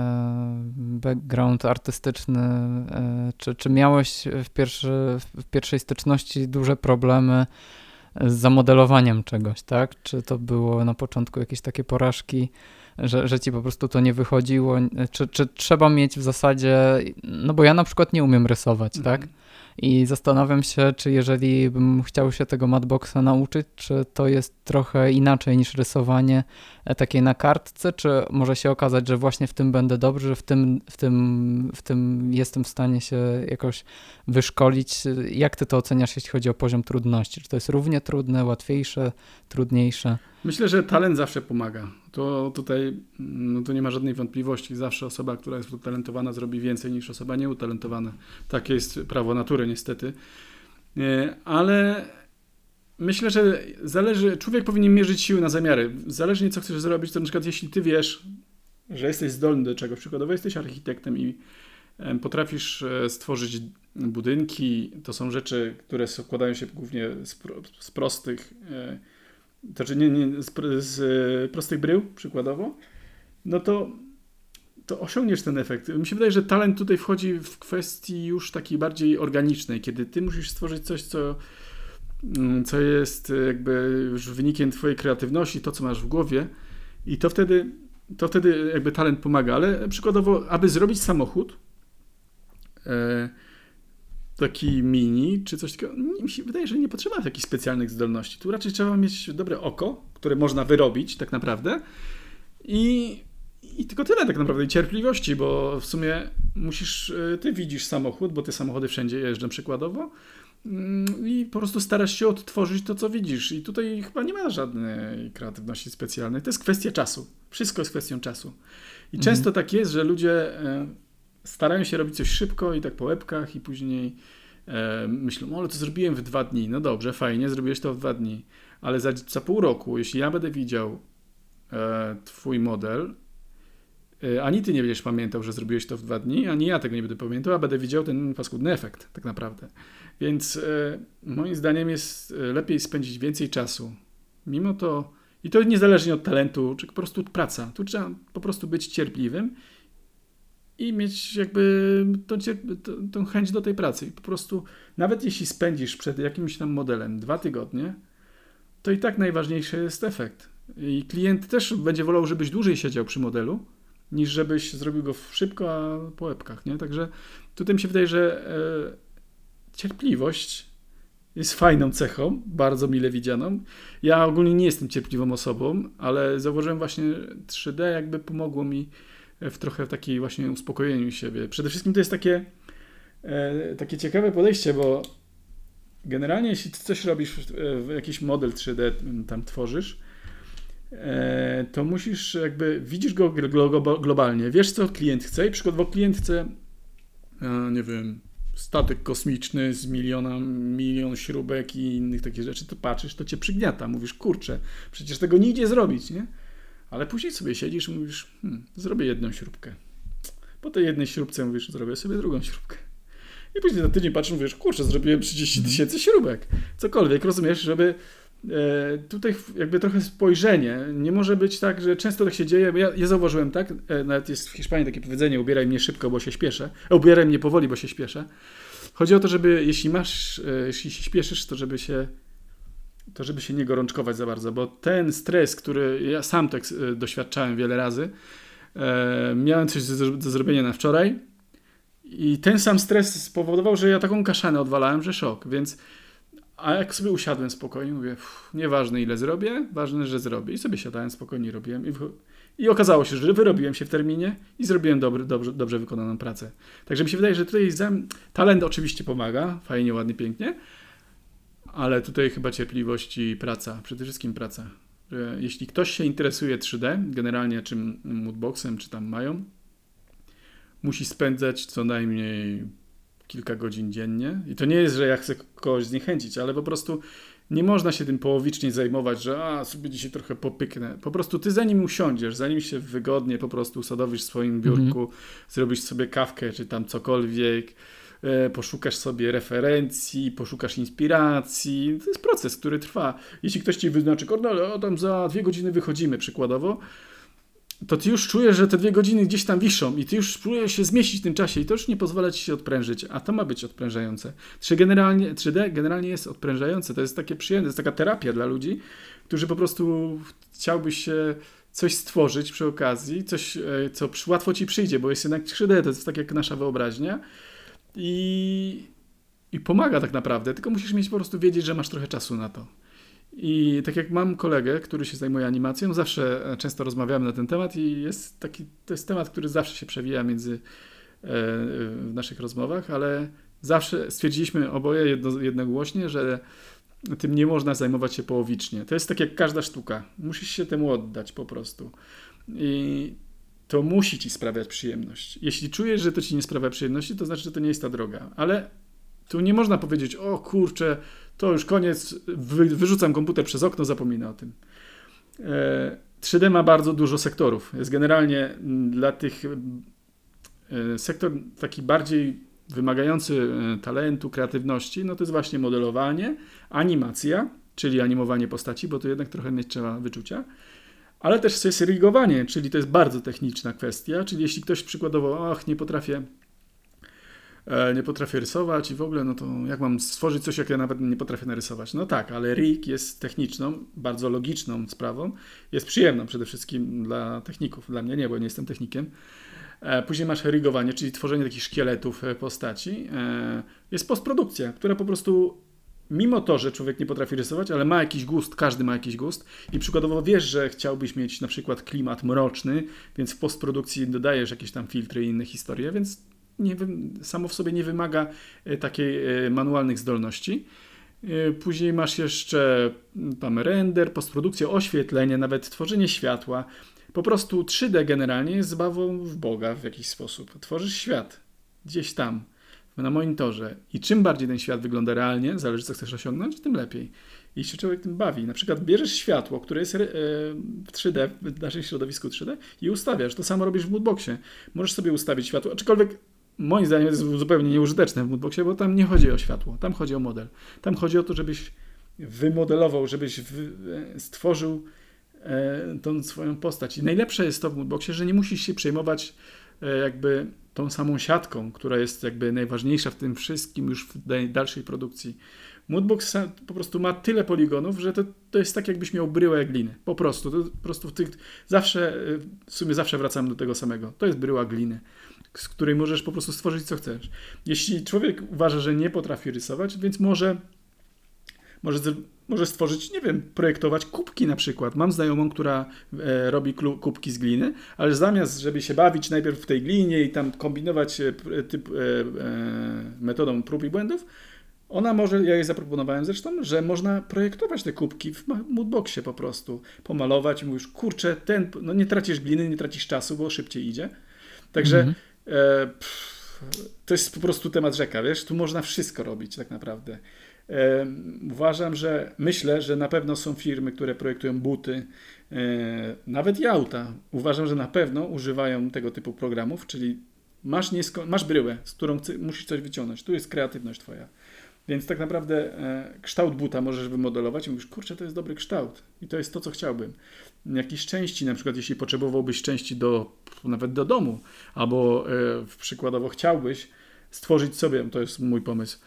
[SPEAKER 3] background artystyczny, e, czy, czy miałeś w, pierwszy, w pierwszej styczności duże problemy z zamodelowaniem czegoś, tak? Czy to było na początku jakieś takie porażki, że, że ci po prostu to nie wychodziło? Czy, czy trzeba mieć w zasadzie, no bo ja na przykład nie umiem rysować, tak? I zastanawiam się, czy jeżeli bym chciał się tego Madboxa nauczyć, czy to jest trochę inaczej niż rysowanie e, takiej na kartce, czy może się okazać, że właśnie w tym będę dobry, w tym, w tym, w tym jestem w stanie się jakoś wyszkolić. Jak ty to oceniasz, jeśli chodzi o poziom trudności? Czy to jest równie trudne, łatwiejsze, trudniejsze?
[SPEAKER 2] Myślę, że talent zawsze pomaga. To tutaj no to nie ma żadnej wątpliwości. Zawsze osoba, która jest utalentowana, zrobi więcej niż osoba nieutalentowana. Takie jest prawo natury, niestety. Ale myślę, że zależy, człowiek powinien mierzyć siły na zamiary. Zależnie co chcesz zrobić, to na przykład jeśli ty wiesz, że jesteś zdolny do czegoś, przykładowo jesteś architektem i potrafisz e, stworzyć budynki, to są rzeczy, które składają się głównie z, z prostych e, to znaczy nie, nie, z, z e, prostych brył przykładowo, no to, to osiągniesz ten efekt. Mi się wydaje, że talent tutaj wchodzi w kwestii już takiej bardziej organicznej, kiedy ty musisz stworzyć coś, co, mm, co jest jakby już wynikiem twojej kreatywności, to co masz w głowie i to wtedy, to wtedy jakby talent pomaga, ale przykładowo, aby zrobić samochód, e, taki mini, czy coś takiego, mi się wydaje, że nie potrzeba jakichś specjalnych zdolności. Tu raczej trzeba mieć dobre oko, które można wyrobić tak naprawdę i, i tylko tyle tak naprawdę, i cierpliwości, bo w sumie musisz, y, ty widzisz samochód, bo te samochody wszędzie jeżdżą przykładowo mm, i po prostu starasz się odtworzyć to, co widzisz i tutaj chyba nie ma żadnej kreatywności specjalnej. To jest kwestia czasu. Wszystko jest kwestią czasu. I mhm. często tak jest, że ludzie y, starają się robić coś szybko i tak po łebkach i później e, myślą, ale to zrobiłem w dwa dni. No dobrze, fajnie, zrobiłeś to w dwa dni, ale za, za pół roku, jeśli ja będę widział e, twój model, e, ani ty nie będziesz pamiętał, że zrobiłeś to w dwa dni, ani ja tego nie będę pamiętał, a będę widział ten paskudny efekt tak naprawdę. Więc e, moim zdaniem jest e, lepiej spędzić więcej czasu. Mimo to, i to niezależnie od talentu, czy po prostu praca. Tu trzeba po prostu być cierpliwym i mieć jakby tą, tą chęć do tej pracy. I po prostu, nawet jeśli spędzisz przed jakimś tam modelem dwa tygodnie, to i tak najważniejszy jest efekt. I klient też będzie wolał, żebyś dłużej siedział przy modelu, niż żebyś zrobił go szybko, a po łebkach, nie? Także tutaj mi się wydaje, że e, cierpliwość jest fajną cechą, bardzo mile widzianą. Ja ogólnie nie jestem cierpliwą osobą, ale zauważyłem właśnie 3D jakby pomogło mi w trochę takiej właśnie uspokojeniu siebie. Przede wszystkim to jest takie, e, takie ciekawe podejście, bo generalnie jeśli coś robisz, jakiś model 3D tam tworzysz, e, to musisz jakby, widzisz go globalnie, wiesz co klient chce i przykładowo klient chce, e, nie wiem, statek kosmiczny z miliona, milion śrubek i innych takich rzeczy, to patrzysz, to cię przygniata, mówisz, kurczę, przecież tego nie idzie zrobić, nie? Ale później sobie siedzisz i mówisz, hmm, zrobię jedną śrubkę. Po tej jednej śrubce mówisz, zrobię sobie drugą śrubkę. I później za tydzień patrzysz, mówisz, kurczę, zrobiłem 30 mhm. tysięcy śrubek. Cokolwiek, rozumiesz, żeby e, tutaj jakby trochę spojrzenie. Nie może być tak, że często tak się dzieje, ja, ja zauważyłem tak, e, nawet jest w Hiszpanii takie powiedzenie, ubieraj mnie szybko, bo się śpieszę. E, ubieraj mnie powoli, bo się śpieszę. Chodzi o to, żeby jeśli masz, e, jeśli się śpieszysz, to żeby się to żeby się nie gorączkować za bardzo, bo ten stres, który ja sam tak e, doświadczałem wiele razy, e, miałem coś do, zrobienia na wczoraj i ten sam stres spowodował, że ja taką kaszanę odwalałem, że szok, więc a jak sobie usiadłem spokojnie, mówię, uff, nieważne ile zrobię, ważne, że zrobię. I sobie siadałem spokojnie, robiłem. I, I okazało się, że wyrobiłem się w terminie i zrobiłem dobry, dobrze, dobrze wykonaną pracę. Także mi się wydaje, że tutaj talent oczywiście pomaga, fajnie, ładnie, pięknie, ale tutaj chyba cierpliwość i praca, przede wszystkim praca. Jeśli ktoś się interesuje 3D, generalnie czym moodboxem, czy tam mają, musi spędzać co najmniej kilka godzin dziennie. I to nie jest, że ja chcę kogoś zniechęcić, ale po prostu nie można się tym połowicznie zajmować, że a, sobie dzisiaj trochę popyknę. Po prostu ty zanim usiądziesz, zanim się wygodnie po prostu usadowisz w swoim biurku, mhm. zrobisz sobie kawkę czy tam cokolwiek, poszukasz sobie referencji, poszukasz inspiracji. To jest proces, który trwa. Jeśli ktoś ci wyznaczy, Kornel, o tam za dwie godziny wychodzimy przykładowo, to ty już czujesz, że te dwie godziny gdzieś tam wiszą i ty już próbujesz się zmieścić w tym czasie i to już nie pozwala ci się odprężyć, a to ma być odprężające. 3 generalnie, 3D generalnie jest odprężające, to jest takie przyjemne, to jest taka terapia dla ludzi, którzy po prostu chciałby się coś stworzyć przy okazji, coś, e, co łatwo ci przyjdzie, bo jest jednak 3D, to jest tak jak nasza wyobraźnia i, i pomaga tak naprawdę, tylko musisz mieć po prostu wiedzieć, że masz trochę czasu na to. I tak jak mam kolegę, który się zajmuje animacją, zawsze e, często rozmawiamy na ten temat i jest taki, to jest temat, który zawsze się przewija między e, w naszych rozmowach, ale zawsze stwierdziliśmy oboje jedno, jednogłośnie, że tym nie można zajmować się połowicznie. To jest tak jak każda sztuka. Musisz się temu oddać po prostu. I to musi ci sprawiać przyjemność. Jeśli czujesz, że to ci nie sprawia przyjemności, to znaczy, że to nie jest ta droga. Ale tu nie można powiedzieć, o kurczę, to już koniec, wy, wyrzucam komputer przez okno, zapominę o tym. E, 3D ma bardzo dużo sektorów. Jest generalnie dla tych e, sektor taki bardziej wymagający e, talentu, kreatywności, no to jest właśnie modelowanie, animacja, czyli animowanie postaci, bo to jednak trochę mieć trzeba wyczucia, ale też jest rigowanie, czyli to jest bardzo techniczna kwestia, czyli jeśli ktoś przykładowo, ach, nie potrafię E, nie potrafię rysować i w ogóle, no to jak mam stworzyć coś, jak ja nawet nie potrafię narysować? No tak, ale rig jest techniczną, bardzo logiczną sprawą, jest przyjemną przede wszystkim dla techników, dla mnie nie, bo nie jestem technikiem. E, później masz rigowanie, czyli tworzenie takich szkieletów e, postaci. Jest postprodukcja, która po prostu mimo to, że człowiek nie potrafi rysować, ale ma jakiś gust, każdy ma jakiś gust i przykładowo wiesz, że chciałbyś mieć na przykład klimat mroczny, więc w postprodukcji dodajesz jakieś tam filtry i inne historie, więc nie, samo w sobie nie wymaga e, takiej e, manualnych zdolności. E, później masz jeszcze mm, tam render, postprodukcję, oświetlenie, nawet tworzenie światła. Po prostu 3D generalnie jest zabawą w Boga w jakiś sposób. Tworzysz świat gdzieś tam, na monitorze. I czym bardziej ten świat wygląda realnie, zależy co chcesz osiągnąć, tym lepiej. I się człowiek tym bawi. Na przykład bierzesz światło, które jest w 3D, w naszym środowisku 3D i ustawiasz. To samo robisz w moodboxie. Możesz sobie ustawić światło, aczkolwiek moim zdaniem jest zupełnie nieużyteczne w moodboxie, bo tam nie chodzi o światło, tam chodzi o model. Tam chodzi o to, żebyś wymodelował, żebyś stworzył e, tą swoją postać. I najlepsze jest to w moodboxie, że nie musisz się przejmować e, jakby tą samą siatką, która jest jakby najważniejsza w tym wszystkim już w dalszej produkcji. Moodbox po prostu ma tyle poligonów, że to, to jest tak, jakbyś miał bryłę gliny. Po prostu. To, po prostu w tych, zawsze, w sumie zawsze wracam do tego samego. To jest bryła gliny z której możesz po prostu stworzyć co chcesz. Jeśli człowiek uważa, że nie potrafi rysować, więc może, może, może stworzyć, nie wiem, projektować kubki na przykład. Mam znajomą, która e, robi kubki z gliny, ale zamiast, żeby się bawić najpierw w tej glinie i tam kombinować e, typ, e, metodą prób i błędów, ona może, ja jej zaproponowałem zresztą, że można projektować te kubki w moodboxie po prostu, pomalować i mówisz, kurczę, ten, no nie tracisz gliny, nie tracisz czasu, bo szybciej idzie. Także mm -hmm. E, to jest po prostu temat rzeka, wiesz, tu można wszystko robić tak naprawdę. E, uważam, że myślę, że na pewno są firmy, które projektują buty, e, nawet i auta. Uważam, że na pewno używają tego typu programów, czyli masz, niesko- masz bryłę, z którą musisz coś wyciągnąć. Tu jest kreatywność twoja. Więc tak naprawdę kształt buta możesz wymodelować i mówisz, kurczę, to jest dobry kształt i to jest to, co chciałbym jakieś części, na przykład jeśli potrzebowałbyś części do, nawet do domu, albo e, przykładowo chciałbyś stworzyć sobie, to jest mój pomysł,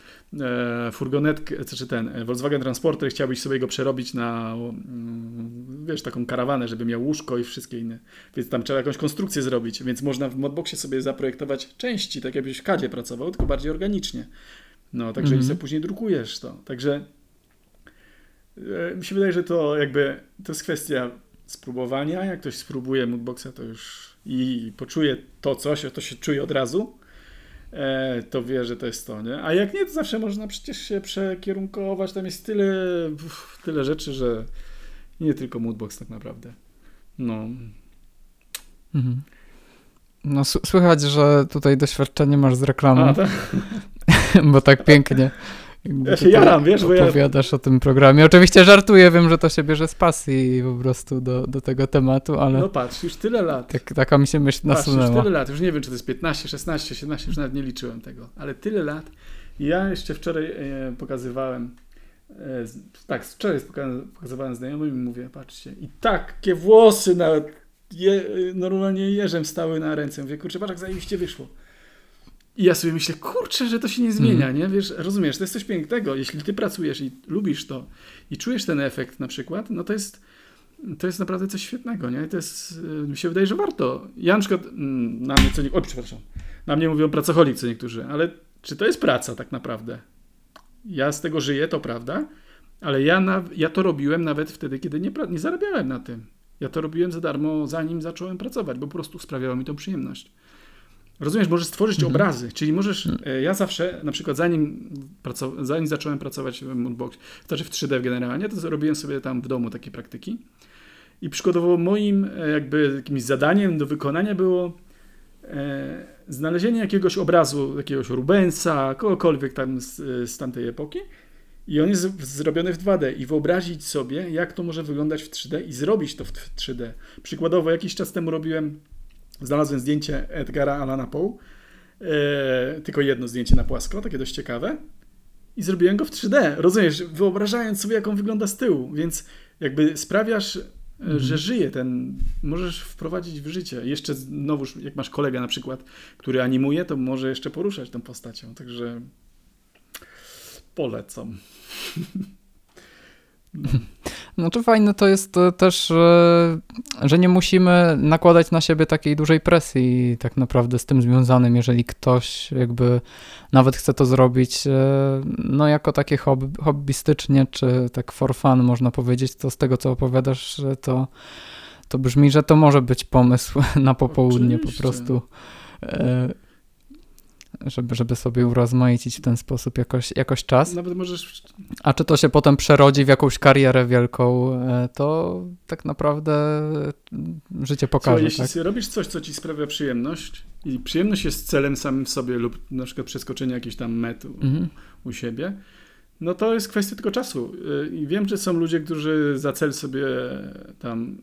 [SPEAKER 2] e, furgonetkę, czy ten e, Volkswagen Transporter, chciałbyś sobie go przerobić na, mm, wiesz, taką karawanę, żeby miał łóżko i wszystkie inne. Więc tam trzeba jakąś konstrukcję zrobić, więc można w modboxie sobie zaprojektować części, tak jakbyś w kadzie pracował, tylko bardziej organicznie. No, także mm -hmm. i sobie później drukujesz to. Także e, mi się wydaje, że to jakby, to jest kwestia spróbowania. Jak ktoś spróbuje moodboxa, to już i poczuje to coś, to się czuje od razu, e, to wie, że to jest to, nie? A jak nie, to zawsze można przecież się przekierunkować. Tam jest tyle, tyle rzeczy, że nie tylko moodbox tak naprawdę. No. Mhm.
[SPEAKER 3] No, słychać, że tutaj doświadczenie masz z reklamy. A, tak? bo tak pięknie.
[SPEAKER 2] Ja się jaram, wiesz, bo ja-
[SPEAKER 3] opowiadasz o tym programie. Oczywiście żartuję, wiem, że to się bierze z pasji po prostu do, do tego tematu, ale
[SPEAKER 2] No patrz, już tyle lat.
[SPEAKER 3] tak, taka mi się myśl
[SPEAKER 2] Patrz, już
[SPEAKER 3] nasunęła.
[SPEAKER 2] tyle lat, już nie wiem, czy to jest 15, 16, 17, już nawet nie liczyłem tego, ale tyle lat. Ja jeszcze wczoraj e, pokazywałem, e, tak, wczoraj poka- pokazywałem znajomym i mówię, patrzcie, i takie włosy na, je, normalnie jeżem stały na ręce. Mówię, kurczę, patrz jak zajebiście wyszło. I ja sobie myślę, kurczę, że to się nie zmienia,
[SPEAKER 3] Mhm.
[SPEAKER 2] nie? Wiesz, rozumiesz, to jest coś pięknego. Jeśli ty pracujesz i lubisz to i czujesz ten efekt na przykład, no to jest to jest naprawdę coś świetnego, nie? I To jest, y, mi się wydaje, że warto. Ja na przykład, mm, na mnie co nie... Oj, przepraszam. Na mnie mówią pracocholik co niektórzy, ale czy to jest praca tak naprawdę? Ja z tego żyję, to prawda, ale ja, na, ja to robiłem nawet wtedy, kiedy nie, nie zarabiałem na tym. Ja to robiłem za darmo, zanim zacząłem pracować, bo po prostu sprawiało mi to przyjemność. Rozumiesz, możesz stworzyć
[SPEAKER 3] Mhm.
[SPEAKER 2] obrazy, czyli możesz, e, ja zawsze, na przykład zanim, pracow- zanim zacząłem pracować w Moonbox, znaczy w 3D generalnie, to robiłem sobie tam w domu takie praktyki i przykładowo moim e, jakby jakimś zadaniem do wykonania było e, znalezienie jakiegoś obrazu, jakiegoś Rubensa, kogokolwiek tam z, z tamtej epoki i on jest zrobiony w 2D i wyobrazić sobie, jak to może wyglądać w 3D i zrobić to w 3D. Przykładowo jakiś czas temu robiłem, znalazłem zdjęcie Edgara Alana Poe, e, tylko jedno zdjęcie na płasko, takie dość ciekawe. I zrobiłem go w 3D, rozumiesz, wyobrażając sobie, jak on wygląda z tyłu, więc jakby sprawiasz, e, że żyje ten, możesz wprowadzić w życie. Jeszcze znowuż, jak masz kolegę na przykład, który animuje, to może jeszcze poruszać tą postacią, także polecam.
[SPEAKER 3] No to fajne to jest e, też, że, że nie musimy nakładać na siebie takiej dużej presji tak naprawdę z tym związanym, jeżeli ktoś jakby nawet chce to zrobić e, no jako takie hobby, hobbystycznie, czy tak for fun można powiedzieć, to z tego co opowiadasz, to, to brzmi, że to może być pomysł na popołudnie po
[SPEAKER 2] Oczywiście.
[SPEAKER 3] prostu. E, Żeby, żeby sobie urozmaicić w ten sposób jakoś, jakoś czas.
[SPEAKER 2] Nawet możesz
[SPEAKER 3] A czy to się potem przerodzi w jakąś karierę wielką, e, to tak naprawdę e, życie
[SPEAKER 2] Słuchaj,
[SPEAKER 3] pokaże,
[SPEAKER 2] jeśli
[SPEAKER 3] tak?
[SPEAKER 2] robisz coś, co ci sprawia przyjemność i przyjemność jest celem samym w sobie lub na przykład przeskoczenie jakichś tam met u,
[SPEAKER 3] Mhm.
[SPEAKER 2] u siebie, no to jest kwestia tylko czasu. Y, I wiem, że są ludzie, którzy za cel sobie tam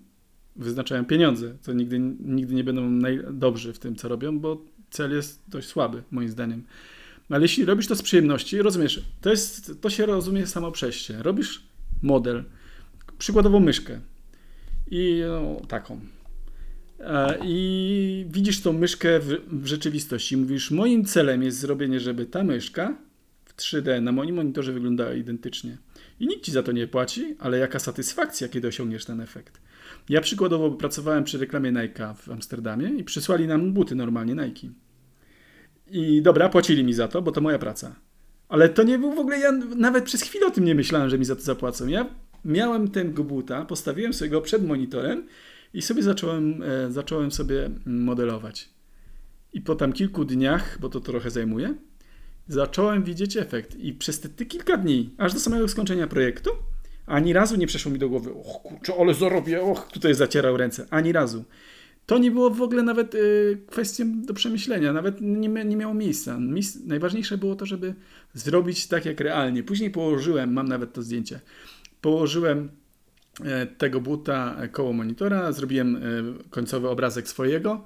[SPEAKER 2] wyznaczają pieniądze, co nigdy, nigdy nie będą dobrzy w tym, co robią, bo cel jest dość słaby, moim zdaniem. Ale jeśli robisz to z przyjemności, rozumiesz, to, jest, to się rozumie samo przejście. Robisz model, przykładowo myszkę i no, taką. E, I widzisz tą myszkę w, w rzeczywistości. Mówisz, moim celem jest zrobienie, żeby ta myszka w 3D na moim monitorze wyglądała identycznie. I nikt ci za to nie płaci, ale jaka satysfakcja, kiedy osiągniesz ten efekt. Ja przykładowo pracowałem przy reklamie Nike'a w Amsterdamie i przysłali nam buty normalnie Nike. I dobra, płacili mi za to, bo to moja praca. Ale to nie był w ogóle, ja nawet przez chwilę o tym nie myślałem, że mi za to zapłacą. Ja miałem tego buta, postawiłem sobie go przed monitorem i sobie zacząłem, e, zacząłem sobie modelować. I po tam kilku dniach, bo to trochę zajmuje, zacząłem widzieć efekt. I przez te, te kilka dni, aż do samego skończenia projektu, ani razu nie przeszło mi do głowy, och kurczę, ale zarobię, och, tutaj zacierał ręce. Ani razu. To nie było w ogóle nawet y, kwestią do przemyślenia, nawet nie, nie miało miejsca. Mis- najważniejsze było to, żeby zrobić tak jak realnie. Później położyłem, mam nawet to zdjęcie, położyłem e, tego buta koło monitora, zrobiłem e, końcowy obrazek swojego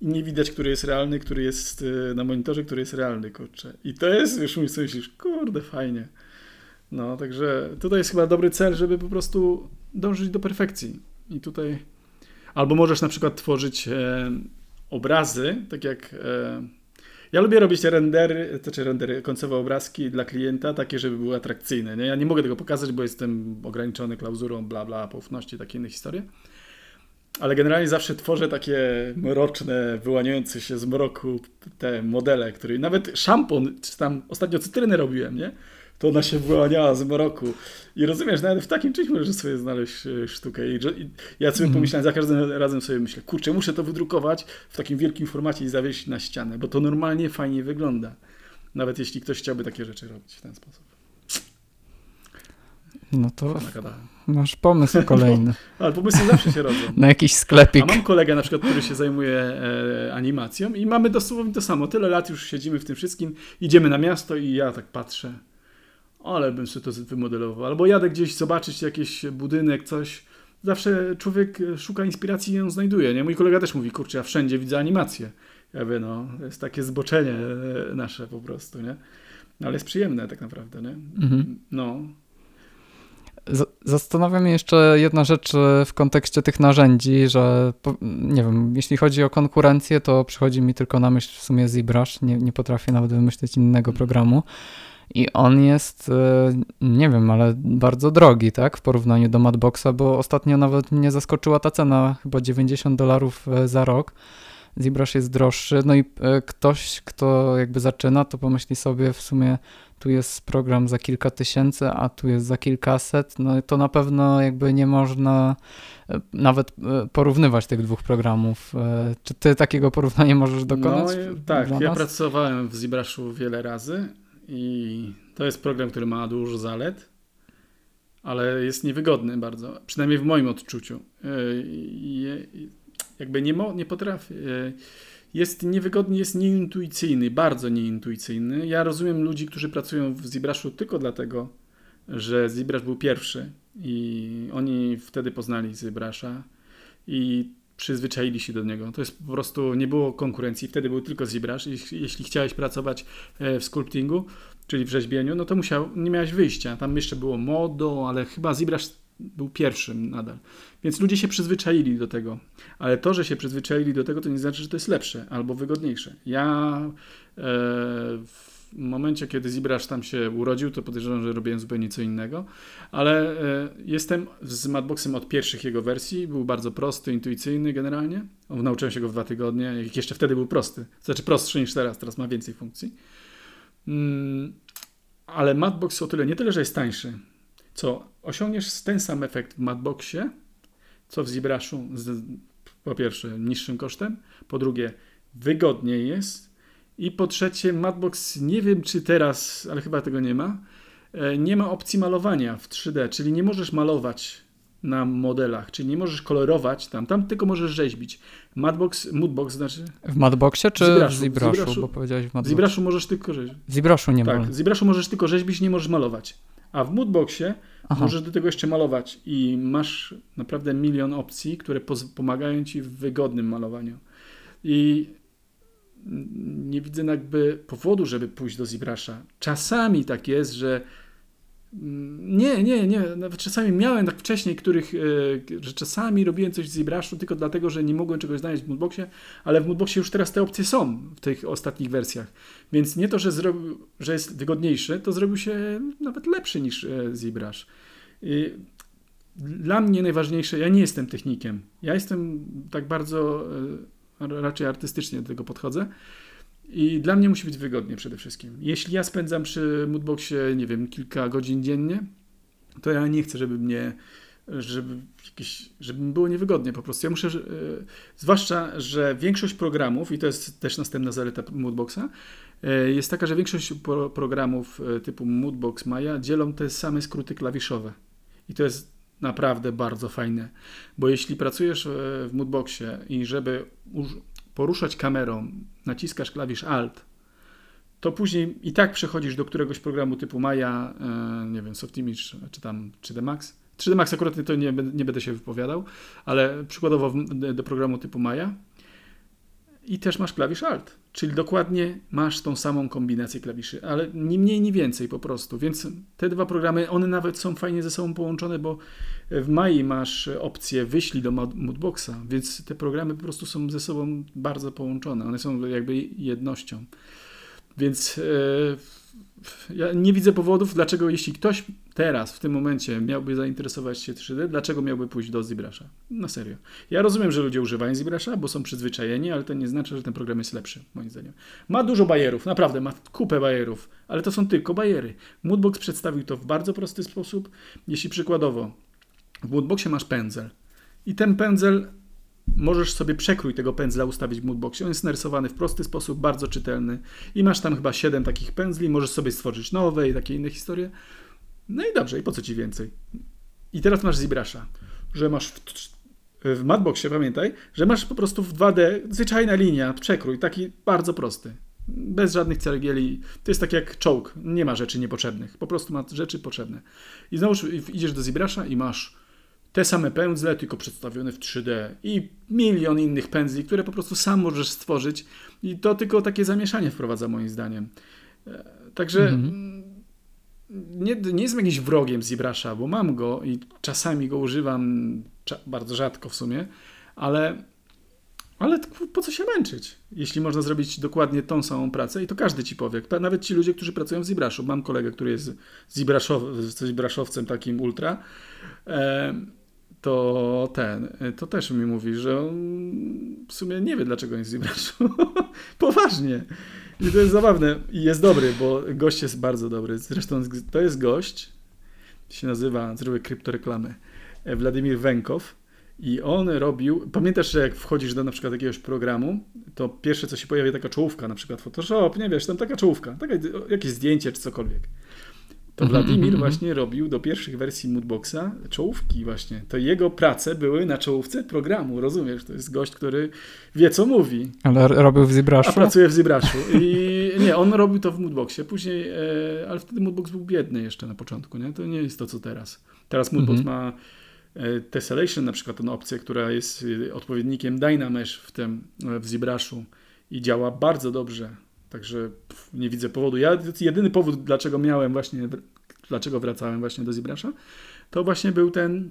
[SPEAKER 2] i nie widać, który jest realny, który jest e, na monitorze, który jest realny, kurczę. I to jest, już sobie myślisz, kurde, fajnie. No, także tutaj jest chyba dobry cel, żeby po prostu dążyć do perfekcji. I tutaj albo możesz na przykład tworzyć e, obrazy, tak jak e, ja lubię robić rendery, to czy rendery, końcowe obrazki dla klienta, takie, żeby były atrakcyjne. Nie? Ja nie mogę tego pokazać, bo jestem ograniczony klauzurą, bla, bla, poufności, takie inne historie. Ale generalnie zawsze tworzę takie mroczne, wyłaniające się z mroku te modele, które nawet szampon, czy tam ostatnio cytrynę robiłem, nie? To ona się wyłaniała z mroku. I rozumiesz, nawet w takim czymś możesz sobie znaleźć e, sztukę. I, ja sobie
[SPEAKER 3] Mhm.
[SPEAKER 2] pomyślałem, za każdym razem sobie myślę, kurczę, muszę to wydrukować w takim wielkim formacie i zawieść na ścianę, bo to normalnie fajnie wygląda. Nawet jeśli ktoś chciałby takie rzeczy robić w ten sposób.
[SPEAKER 3] No to
[SPEAKER 2] Nagadałem.
[SPEAKER 3] Masz pomysł kolejny.
[SPEAKER 2] Ale pomysły zawsze się rodzą.
[SPEAKER 3] Na jakiś sklepik.
[SPEAKER 2] A mam kolegę na przykład, który się zajmuje e, animacją i mamy dosłownie to samo. Tyle lat już siedzimy w tym wszystkim, idziemy na miasto i ja tak patrzę, ale bym sobie to wymodelował. Albo jadę gdzieś zobaczyć jakiś budynek, coś. Zawsze człowiek e, szuka inspiracji i ją znajduje. Nie? Mój kolega też mówi, kurczę, ja wszędzie widzę animację. Ja wiem, no, to jest takie zboczenie e, nasze po prostu, nie? No, ale jest przyjemne tak naprawdę, nie?
[SPEAKER 3] Mhm.
[SPEAKER 2] No,
[SPEAKER 3] Z- Zastanawia mnie jeszcze jedna rzecz e, w kontekście tych narzędzi, że nie wiem, jeśli chodzi o konkurencję, to przychodzi mi tylko na myśl w sumie ZBrush, nie, nie potrafię nawet wymyślić innego programu. I on jest, e, nie wiem, ale bardzo drogi, tak, w porównaniu do Madboxa, bo ostatnio nawet mnie zaskoczyła ta cena, chyba 90 dolarów e, za rok. ZBrush jest droższy, no i ktoś, kto jakby zaczyna, to pomyśli sobie w sumie, tu jest program za kilka tysięcy, a tu jest za kilkaset, no to na pewno jakby nie można e, nawet e, porównywać tych dwóch programów. E, Czy ty takiego porównania możesz dokonać?
[SPEAKER 2] No, tak, ja pracowałem w ZBrush'u wiele razy i to jest program, który ma dużo zalet, ale jest niewygodny bardzo, przynajmniej w moim odczuciu. Jakby nie, mo, nie potrafię. Jest niewygodny, jest nieintuicyjny, bardzo nieintuicyjny. Ja rozumiem ludzi, którzy pracują w ZBrush'u tylko dlatego, że ZBrush był pierwszy i oni wtedy poznali ZBrush'a i przyzwyczaili się do niego. To jest po prostu, nie było konkurencji, wtedy był tylko ZBrush. Jeśli, jeśli chciałeś pracować e, w sculptingu, czyli w rzeźbieniu, no to musiał, nie miałeś wyjścia. Tam jeszcze było Modo, ale chyba ZBrush był pierwszym nadal. Więc ludzie się przyzwyczaili do tego. Ale to, że się przyzwyczaili do tego, to nie znaczy, że to jest lepsze albo wygodniejsze. Ja e, w momencie, kiedy ZBrush tam się urodził, to podejrzewam, że robiłem zupełnie co innego. Ale e, jestem z Madboxem od pierwszych jego wersji. Był bardzo prosty, intuicyjny generalnie. Nauczyłem się go w dwa tygodnie, jak jeszcze wtedy był prosty. Znaczy prostszy niż teraz, teraz ma więcej funkcji. Mm, ale Madbox o tyle, nie tyle, że jest tańszy, co osiągniesz ten sam efekt w Madboxie, co w ZBrushu z, po pierwsze niższym kosztem, po drugie wygodniej jest i po trzecie Madbox, nie wiem czy teraz, ale chyba tego nie ma, e, nie ma opcji malowania w 3D, czyli nie możesz malować na modelach, czyli nie możesz kolorować tam, tam tylko możesz rzeźbić. Madbox, Moodbox znaczy,
[SPEAKER 3] W Madboxie czy w ZBrushu? Bo powiedziałeś w
[SPEAKER 2] w
[SPEAKER 3] Madboxie.
[SPEAKER 2] ZBrushu możesz tylko rzeźbić.
[SPEAKER 3] W ZBrushu nie ma.
[SPEAKER 2] Tak, w ZBrushu możesz tylko rzeźbić, nie możesz malować. A w Moodboxie
[SPEAKER 3] Aha.
[SPEAKER 2] możesz do tego jeszcze malować i masz naprawdę milion opcji, które pomagają ci w wygodnym malowaniu. I nie widzę jakby powodu, żeby pójść do ZBrusha. Czasami tak jest, że nie, nie, nie. Nawet czasami miałem tak wcześniej, których, e, że czasami robiłem coś w ZBrushu tylko dlatego, że nie mogłem czegoś znaleźć w Moodboxie, ale w Moodboxie już teraz te opcje są w tych ostatnich wersjach. Więc nie to, że, że jest wygodniejszy, to zrobił się nawet lepszy niż e, ZBrush. Dla mnie najważniejsze, ja nie jestem technikiem. Ja jestem tak bardzo e, raczej artystycznie do tego podchodzę. I dla mnie musi być wygodnie przede wszystkim. Jeśli ja spędzam przy Moodboxie, nie wiem, kilka godzin dziennie, to ja nie chcę, żeby mnie, żeby, jakieś, żeby mi było niewygodnie po prostu. Ja muszę, e, zwłaszcza, że większość programów, i to jest też następna zaleta Moodboxa, e, jest taka, że większość pro, programów e, typu Moodbox, Maya dzielą te same skróty klawiszowe. I to jest naprawdę bardzo fajne, bo jeśli pracujesz w Moodboxie i żeby poruszać kamerą, naciskasz klawisz Alt, to później i tak przechodzisz do któregoś programu typu Maya, e, nie wiem, Softimage, czy tam 3D Max. 3D Max akurat to nie, nie będę się wypowiadał, ale przykładowo do programu typu Maya i też masz klawisz Alt, czyli dokładnie masz tą samą kombinację klawiszy, ale ni mniej, ni więcej po prostu. Więc te dwa programy, one nawet są fajnie ze sobą połączone, bo w Mai masz opcję wyślij do Moodboxa, więc te programy po prostu są ze sobą bardzo połączone. One są jakby jednością. Więc e, ja nie widzę powodów, dlaczego jeśli ktoś teraz, w tym momencie miałby zainteresować się 3D, dlaczego miałby pójść do ZBrusha? Na serio. Ja rozumiem, że ludzie używają ZBrusha, bo są przyzwyczajeni, ale to nie znaczy, że ten program jest lepszy, moim zdaniem. Ma dużo bajerów, naprawdę, ma kupę bajerów, ale to są tylko bajery. Moodbox przedstawił to w bardzo prosty sposób. Jeśli przykładowo w Moodboxie masz pędzel i ten pędzel możesz sobie przekrój tego pędzla ustawić w Moodboxie. On jest narysowany w prosty sposób, bardzo czytelny i masz tam chyba 7 takich pędzli, możesz sobie stworzyć nowe i takie inne historie. No i dobrze, i po co ci więcej? I teraz masz ZBrush'a, że masz w, w Madboxie, pamiętaj, że masz po prostu w 2D zwyczajna linia, przekrój, taki bardzo prosty. Bez żadnych ceregieli. To jest tak jak czołg. Nie ma rzeczy niepotrzebnych. Po prostu ma rzeczy potrzebne. I znowu idziesz do ZBrush'a i masz te same pędzle, tylko przedstawione w 3D i milion innych pędzli, które po prostu sam możesz stworzyć i to tylko takie zamieszanie wprowadza moim zdaniem. E, także mhm. nie, nie jestem jakimś wrogiem ZBrush'a, bo mam go i czasami go używam, bardzo rzadko w sumie, ale ale po co się męczyć, jeśli można zrobić dokładnie tą samą pracę i to każdy ci powie. Nawet ci ludzie, którzy pracują w ZBrush'u. Mam kolegę, który jest ZBrushowcem takim ultra. To ten, to też mi mówi, że on w sumie nie wie, dlaczego nie ZBrush'u. Poważnie. I to jest zabawne. I jest dobry, bo gość jest bardzo dobry. Zresztą to jest gość, się nazywa, zrobię kryptoreklamy, e, Władimir Wękow i on robił, pamiętasz, że jak wchodzisz do na przykład jakiegoś programu, to pierwsze co się pojawia taka czołówka, na przykład Photoshop, nie wiesz, tam taka czołówka, taka, jakieś zdjęcie czy cokolwiek. To mhm, Wladimir mhm, mhm. właśnie robił do pierwszych wersji Moodboxa czołówki właśnie. To jego prace były na czołówce programu, rozumiesz? To jest gość, który wie, co mówi.
[SPEAKER 3] Ale robił w ZBrush'u?
[SPEAKER 2] A pracuje w ZBrush'u. I nie, on robił to w Moodboxie. Później, e, ale wtedy Moodbox był biedny jeszcze na początku, nie? To nie jest to, co teraz. Teraz Moodbox ma E, Tessellation na przykład, tą opcję, która jest e, odpowiednikiem Dynamesh w tym, w ZBrush'u i działa bardzo dobrze. Także nie widzę powodu. Ja jedyny powód, dlaczego miałem właśnie, dlaczego wracałem właśnie do ZBrush'a, to właśnie był ten,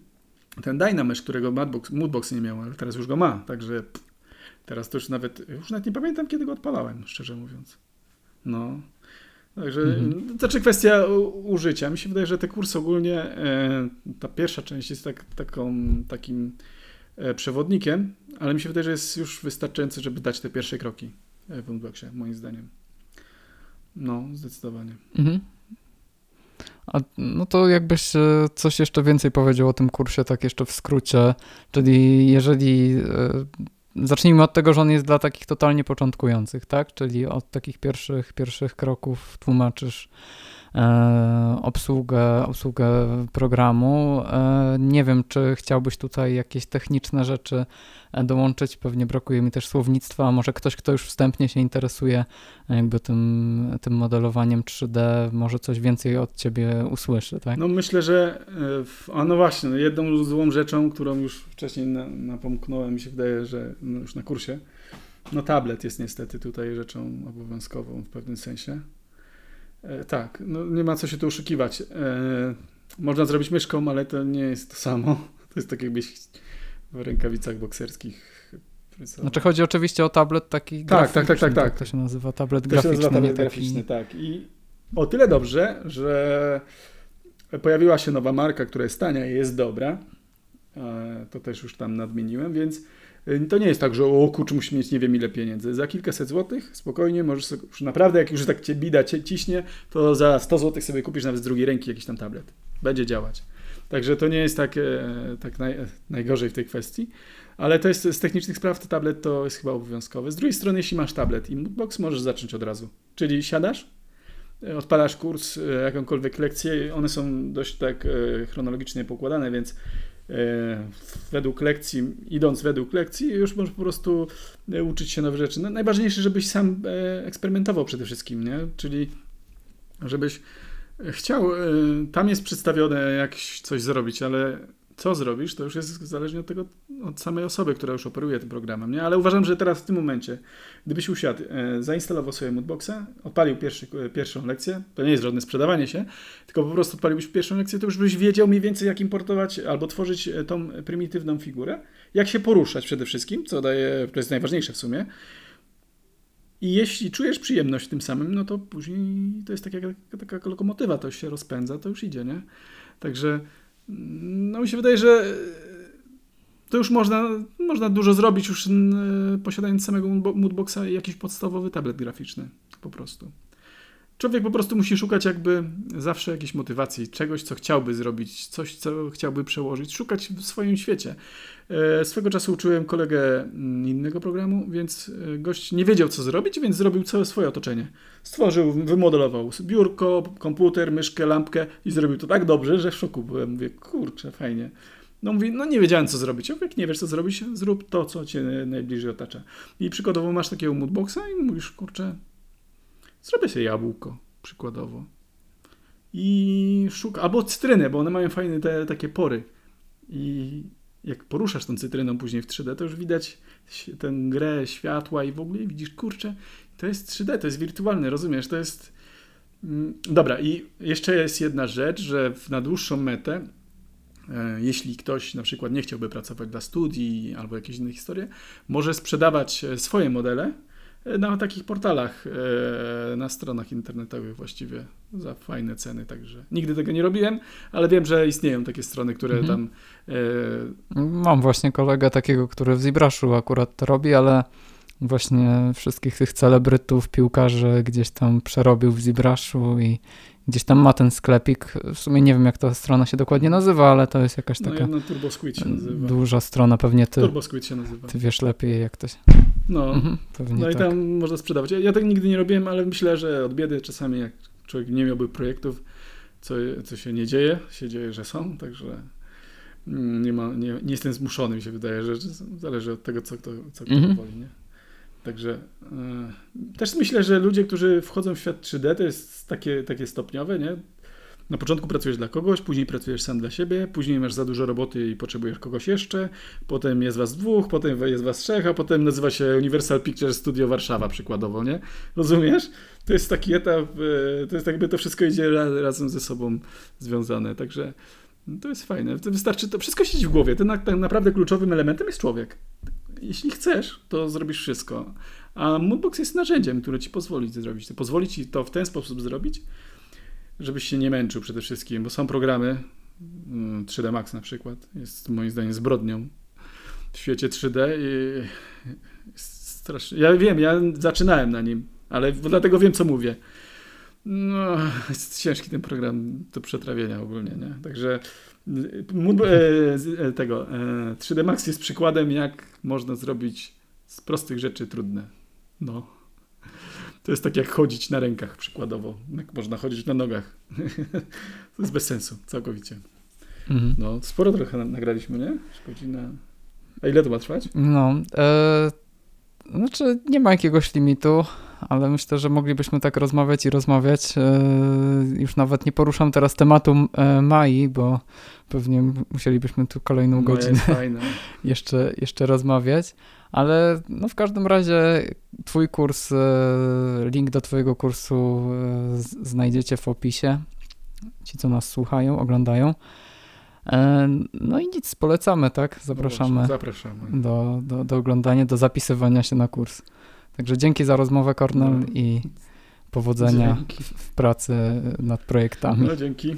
[SPEAKER 2] ten Dynamesh, którego Moodbox, Moodbox nie miał, ale teraz już go ma. Także teraz to już nawet, już nawet nie pamiętam, kiedy go odpalałem, szczerze mówiąc. No, Także mhm. znaczy kwestia użycia. Mi się wydaje, że te kursy ogólnie, e, ta pierwsza część jest tak, taką, takim e, przewodnikiem, ale mi się wydaje, że jest już wystarczający, żeby dać te pierwsze kroki w Unboxie, moim zdaniem. No, zdecydowanie. Mhm.
[SPEAKER 3] A, no to jakbyś coś jeszcze więcej powiedział o tym kursie, tak jeszcze w skrócie, czyli jeżeli Zacznijmy od tego, że on jest dla takich totalnie początkujących, tak? Czyli od takich pierwszych, pierwszych kroków tłumaczysz e, obsługę, obsługę programu. E, nie wiem, czy chciałbyś tutaj jakieś techniczne rzeczy e, dołączyć. Pewnie brakuje mi też słownictwa, może ktoś, kto już wstępnie się interesuje jakby tym, tym modelowaniem 3D, może coś więcej od ciebie usłyszy, tak?
[SPEAKER 2] No myślę, że a no właśnie, no jedną złą rzeczą, którą już wcześniej napomknąłem, mi się wydaje, że no już na kursie, no tablet jest niestety tutaj rzeczą obowiązkową w pewnym sensie. E, tak, no nie ma co się tu oszukiwać. E, można zrobić myszką, ale to nie jest to samo. To jest tak jakbyś w rękawicach bokserskich
[SPEAKER 3] Znaczy chodzi oczywiście o tablet taki
[SPEAKER 2] tak, tak, tak, tak, tak.
[SPEAKER 3] To się nazywa tablet
[SPEAKER 2] to
[SPEAKER 3] graficzny.
[SPEAKER 2] To się nazywa tablet graficzny, tak. I o tyle dobrze, że pojawiła się nowa marka, która jest tania i jest dobra. E, to też już tam nadmieniłem, więc to nie jest tak, że o kurczę, musi mieć nie wiem ile pieniędzy. Za kilkaset złotych spokojnie możesz sobie, już naprawdę jak już tak cię bida cię ciśnie, to za 100 złotych sobie kupisz nawet z drugiej ręki jakiś tam tablet. Będzie działać. Także to nie jest tak, e, tak naj, najgorzej w tej kwestii. Ale to jest z technicznych spraw, to tablet to jest chyba obowiązkowe. Z drugiej strony, jeśli masz tablet i moodbox, możesz zacząć od razu. Czyli siadasz, e, odpalasz kurs, e, jakąkolwiek lekcję, one są dość tak chronologicznie pokładane, więc E, według lekcji, idąc według lekcji, już możesz po prostu e, uczyć się nowych rzeczy. No, najważniejsze, żebyś sam e, eksperymentował przede wszystkim, nie? Czyli żebyś chciał, tam jest przedstawione jak coś zrobić, ale co zrobisz, to już jest zależnie od tego, od samej osoby, która już operuje tym programem, nie? Ale uważam, że teraz w tym momencie, gdybyś usiadł, e, zainstalował sobie Moodboxa, odpalił pierwszy, e, pierwszą lekcję, to nie jest żadne sprzedawanie się, tylko po prostu odpaliłbyś pierwszą lekcję, to już byś wiedział mniej więcej, jak importować albo tworzyć e, tą prymitywną figurę, jak się poruszać przede wszystkim, co daje, to jest najważniejsze w sumie. I jeśli czujesz przyjemność tym samym, no to później to jest taka, taka lokomotywa, to się rozpędza, to już idzie, nie? Także no mi się wydaje, że to już można, można dużo zrobić już posiadając samego Moodboxa i jakiś podstawowy tablet graficzny po prostu. Człowiek po prostu musi szukać jakby zawsze jakiejś motywacji, czegoś, co chciałby zrobić, coś, co chciałby przełożyć, szukać w swoim świecie. E, swego czasu uczyłem kolegę innego programu, więc e, gość nie wiedział, co zrobić, więc zrobił całe swoje otoczenie. Stworzył, wymodelował biurko, komputer, myszkę, lampkę i zrobił to tak dobrze, że w szoku byłem. Mówię, kurczę, fajnie. No mówi, no nie wiedziałem, co zrobić. Ja jak nie wiesz, co zrobić, zrób to, co cię najbliżej otacza. I przykładowo masz takiego moodboxa i mówisz, kurczę, zrobię sobie jabłko, przykładowo. I szuka, albo cytrynę, bo one mają fajne te takie pory. I jak poruszasz tą cytryną później w 3D, to już widać tę grę światła i w ogóle widzisz, kurczę, to jest 3D, to jest wirtualne, rozumiesz? To jest. mm, Dobra, i jeszcze jest jedna rzecz, że na dłuższą metę, e, jeśli ktoś na przykład nie chciałby pracować dla studii albo jakieś inne historie, może sprzedawać e, swoje modele na takich portalach, e, na stronach internetowych właściwie za fajne ceny, także nigdy tego nie robiłem, ale wiem, że istnieją takie strony, które
[SPEAKER 3] Mhm.
[SPEAKER 2] tam e,
[SPEAKER 3] Mam właśnie kolegę takiego, który w ZBrush'u akurat to robi, ale właśnie wszystkich tych celebrytów, piłkarzy gdzieś tam przerobił w ZBrush'u i gdzieś tam ma ten sklepik. W sumie nie wiem, jak ta strona się dokładnie nazywa, ale to jest jakaś
[SPEAKER 2] No,
[SPEAKER 3] taka
[SPEAKER 2] no Turbo Squid się nazywa.
[SPEAKER 3] duża strona, pewnie ty,
[SPEAKER 2] Turbo Squid się nazywa.
[SPEAKER 3] ty wiesz lepiej jak to się...
[SPEAKER 2] No,
[SPEAKER 3] Mhm, pewnie
[SPEAKER 2] no i
[SPEAKER 3] tak.
[SPEAKER 2] tam można sprzedawać. Ja, ja tak nigdy nie robiłem, ale myślę, że od biedy czasami jak człowiek nie miałby projektów, co, co się nie dzieje, się dzieje, że są, także mm, nie, ma, nie, nie jestem zmuszony, mi się wydaje, że zależy od tego, co kto, co kto
[SPEAKER 3] Mhm.
[SPEAKER 2] woli, nie? Także e, też myślę, że ludzie, którzy wchodzą w świat 3D, to jest takie, takie stopniowe, nie? Na początku pracujesz dla kogoś, później pracujesz sam dla siebie, później masz za dużo roboty i potrzebujesz kogoś jeszcze, potem jest was dwóch, potem jest was trzech, a potem nazywa się Universal Pictures Studio Warszawa przykładowo, nie? Rozumiesz? To jest taki etap, e, to jest jakby to wszystko idzie ra, razem ze sobą związane, także to jest fajne. Wystarczy, to wszystko siedzi w głowie. Ten tak naprawdę kluczowym elementem jest człowiek. Jeśli chcesz, to zrobisz wszystko. A Moodbox jest narzędziem, które ci pozwoli zrobić. Pozwoli ci to w ten sposób zrobić, żebyś się nie męczył przede wszystkim, bo są programy, mm, 3D Max na przykład, jest moim zdaniem zbrodnią w świecie 3D i strasznie. Ja wiem, ja zaczynałem na nim, ale dlatego wiem, co mówię. No, jest ciężki ten program do przetrawienia ogólnie, nie? Także y, e, e, tego e, 3D Max jest przykładem, jak można zrobić z prostych rzeczy trudne. No. To jest tak jak chodzić na rękach przykładowo. Jak można chodzić na nogach. to jest bez sensu, całkowicie.
[SPEAKER 3] Mhm.
[SPEAKER 2] No, sporo trochę na- nagraliśmy, nie? Godzina. A ile to ma trwać?
[SPEAKER 3] No, e, znaczy nie ma jakiegoś limitu, ale myślę, że moglibyśmy tak rozmawiać i rozmawiać. E, już nawet nie poruszam teraz tematu e, Mai, bo pewnie musielibyśmy tu kolejną
[SPEAKER 2] No,
[SPEAKER 3] godzinę jeszcze, jeszcze rozmawiać, ale no w każdym razie twój kurs, e, link do twojego kursu znajdziecie w opisie. Ci, co nas słuchają, oglądają. No i nic, polecamy, tak? Zapraszamy
[SPEAKER 2] No właśnie, zapraszamy.
[SPEAKER 3] do, do, do oglądania, do zapisywania się na kurs. Także dzięki za rozmowę, Kornel,
[SPEAKER 2] No.
[SPEAKER 3] i powodzenia
[SPEAKER 2] Dzięki.
[SPEAKER 3] w pracy nad projektami.
[SPEAKER 2] No, dzięki.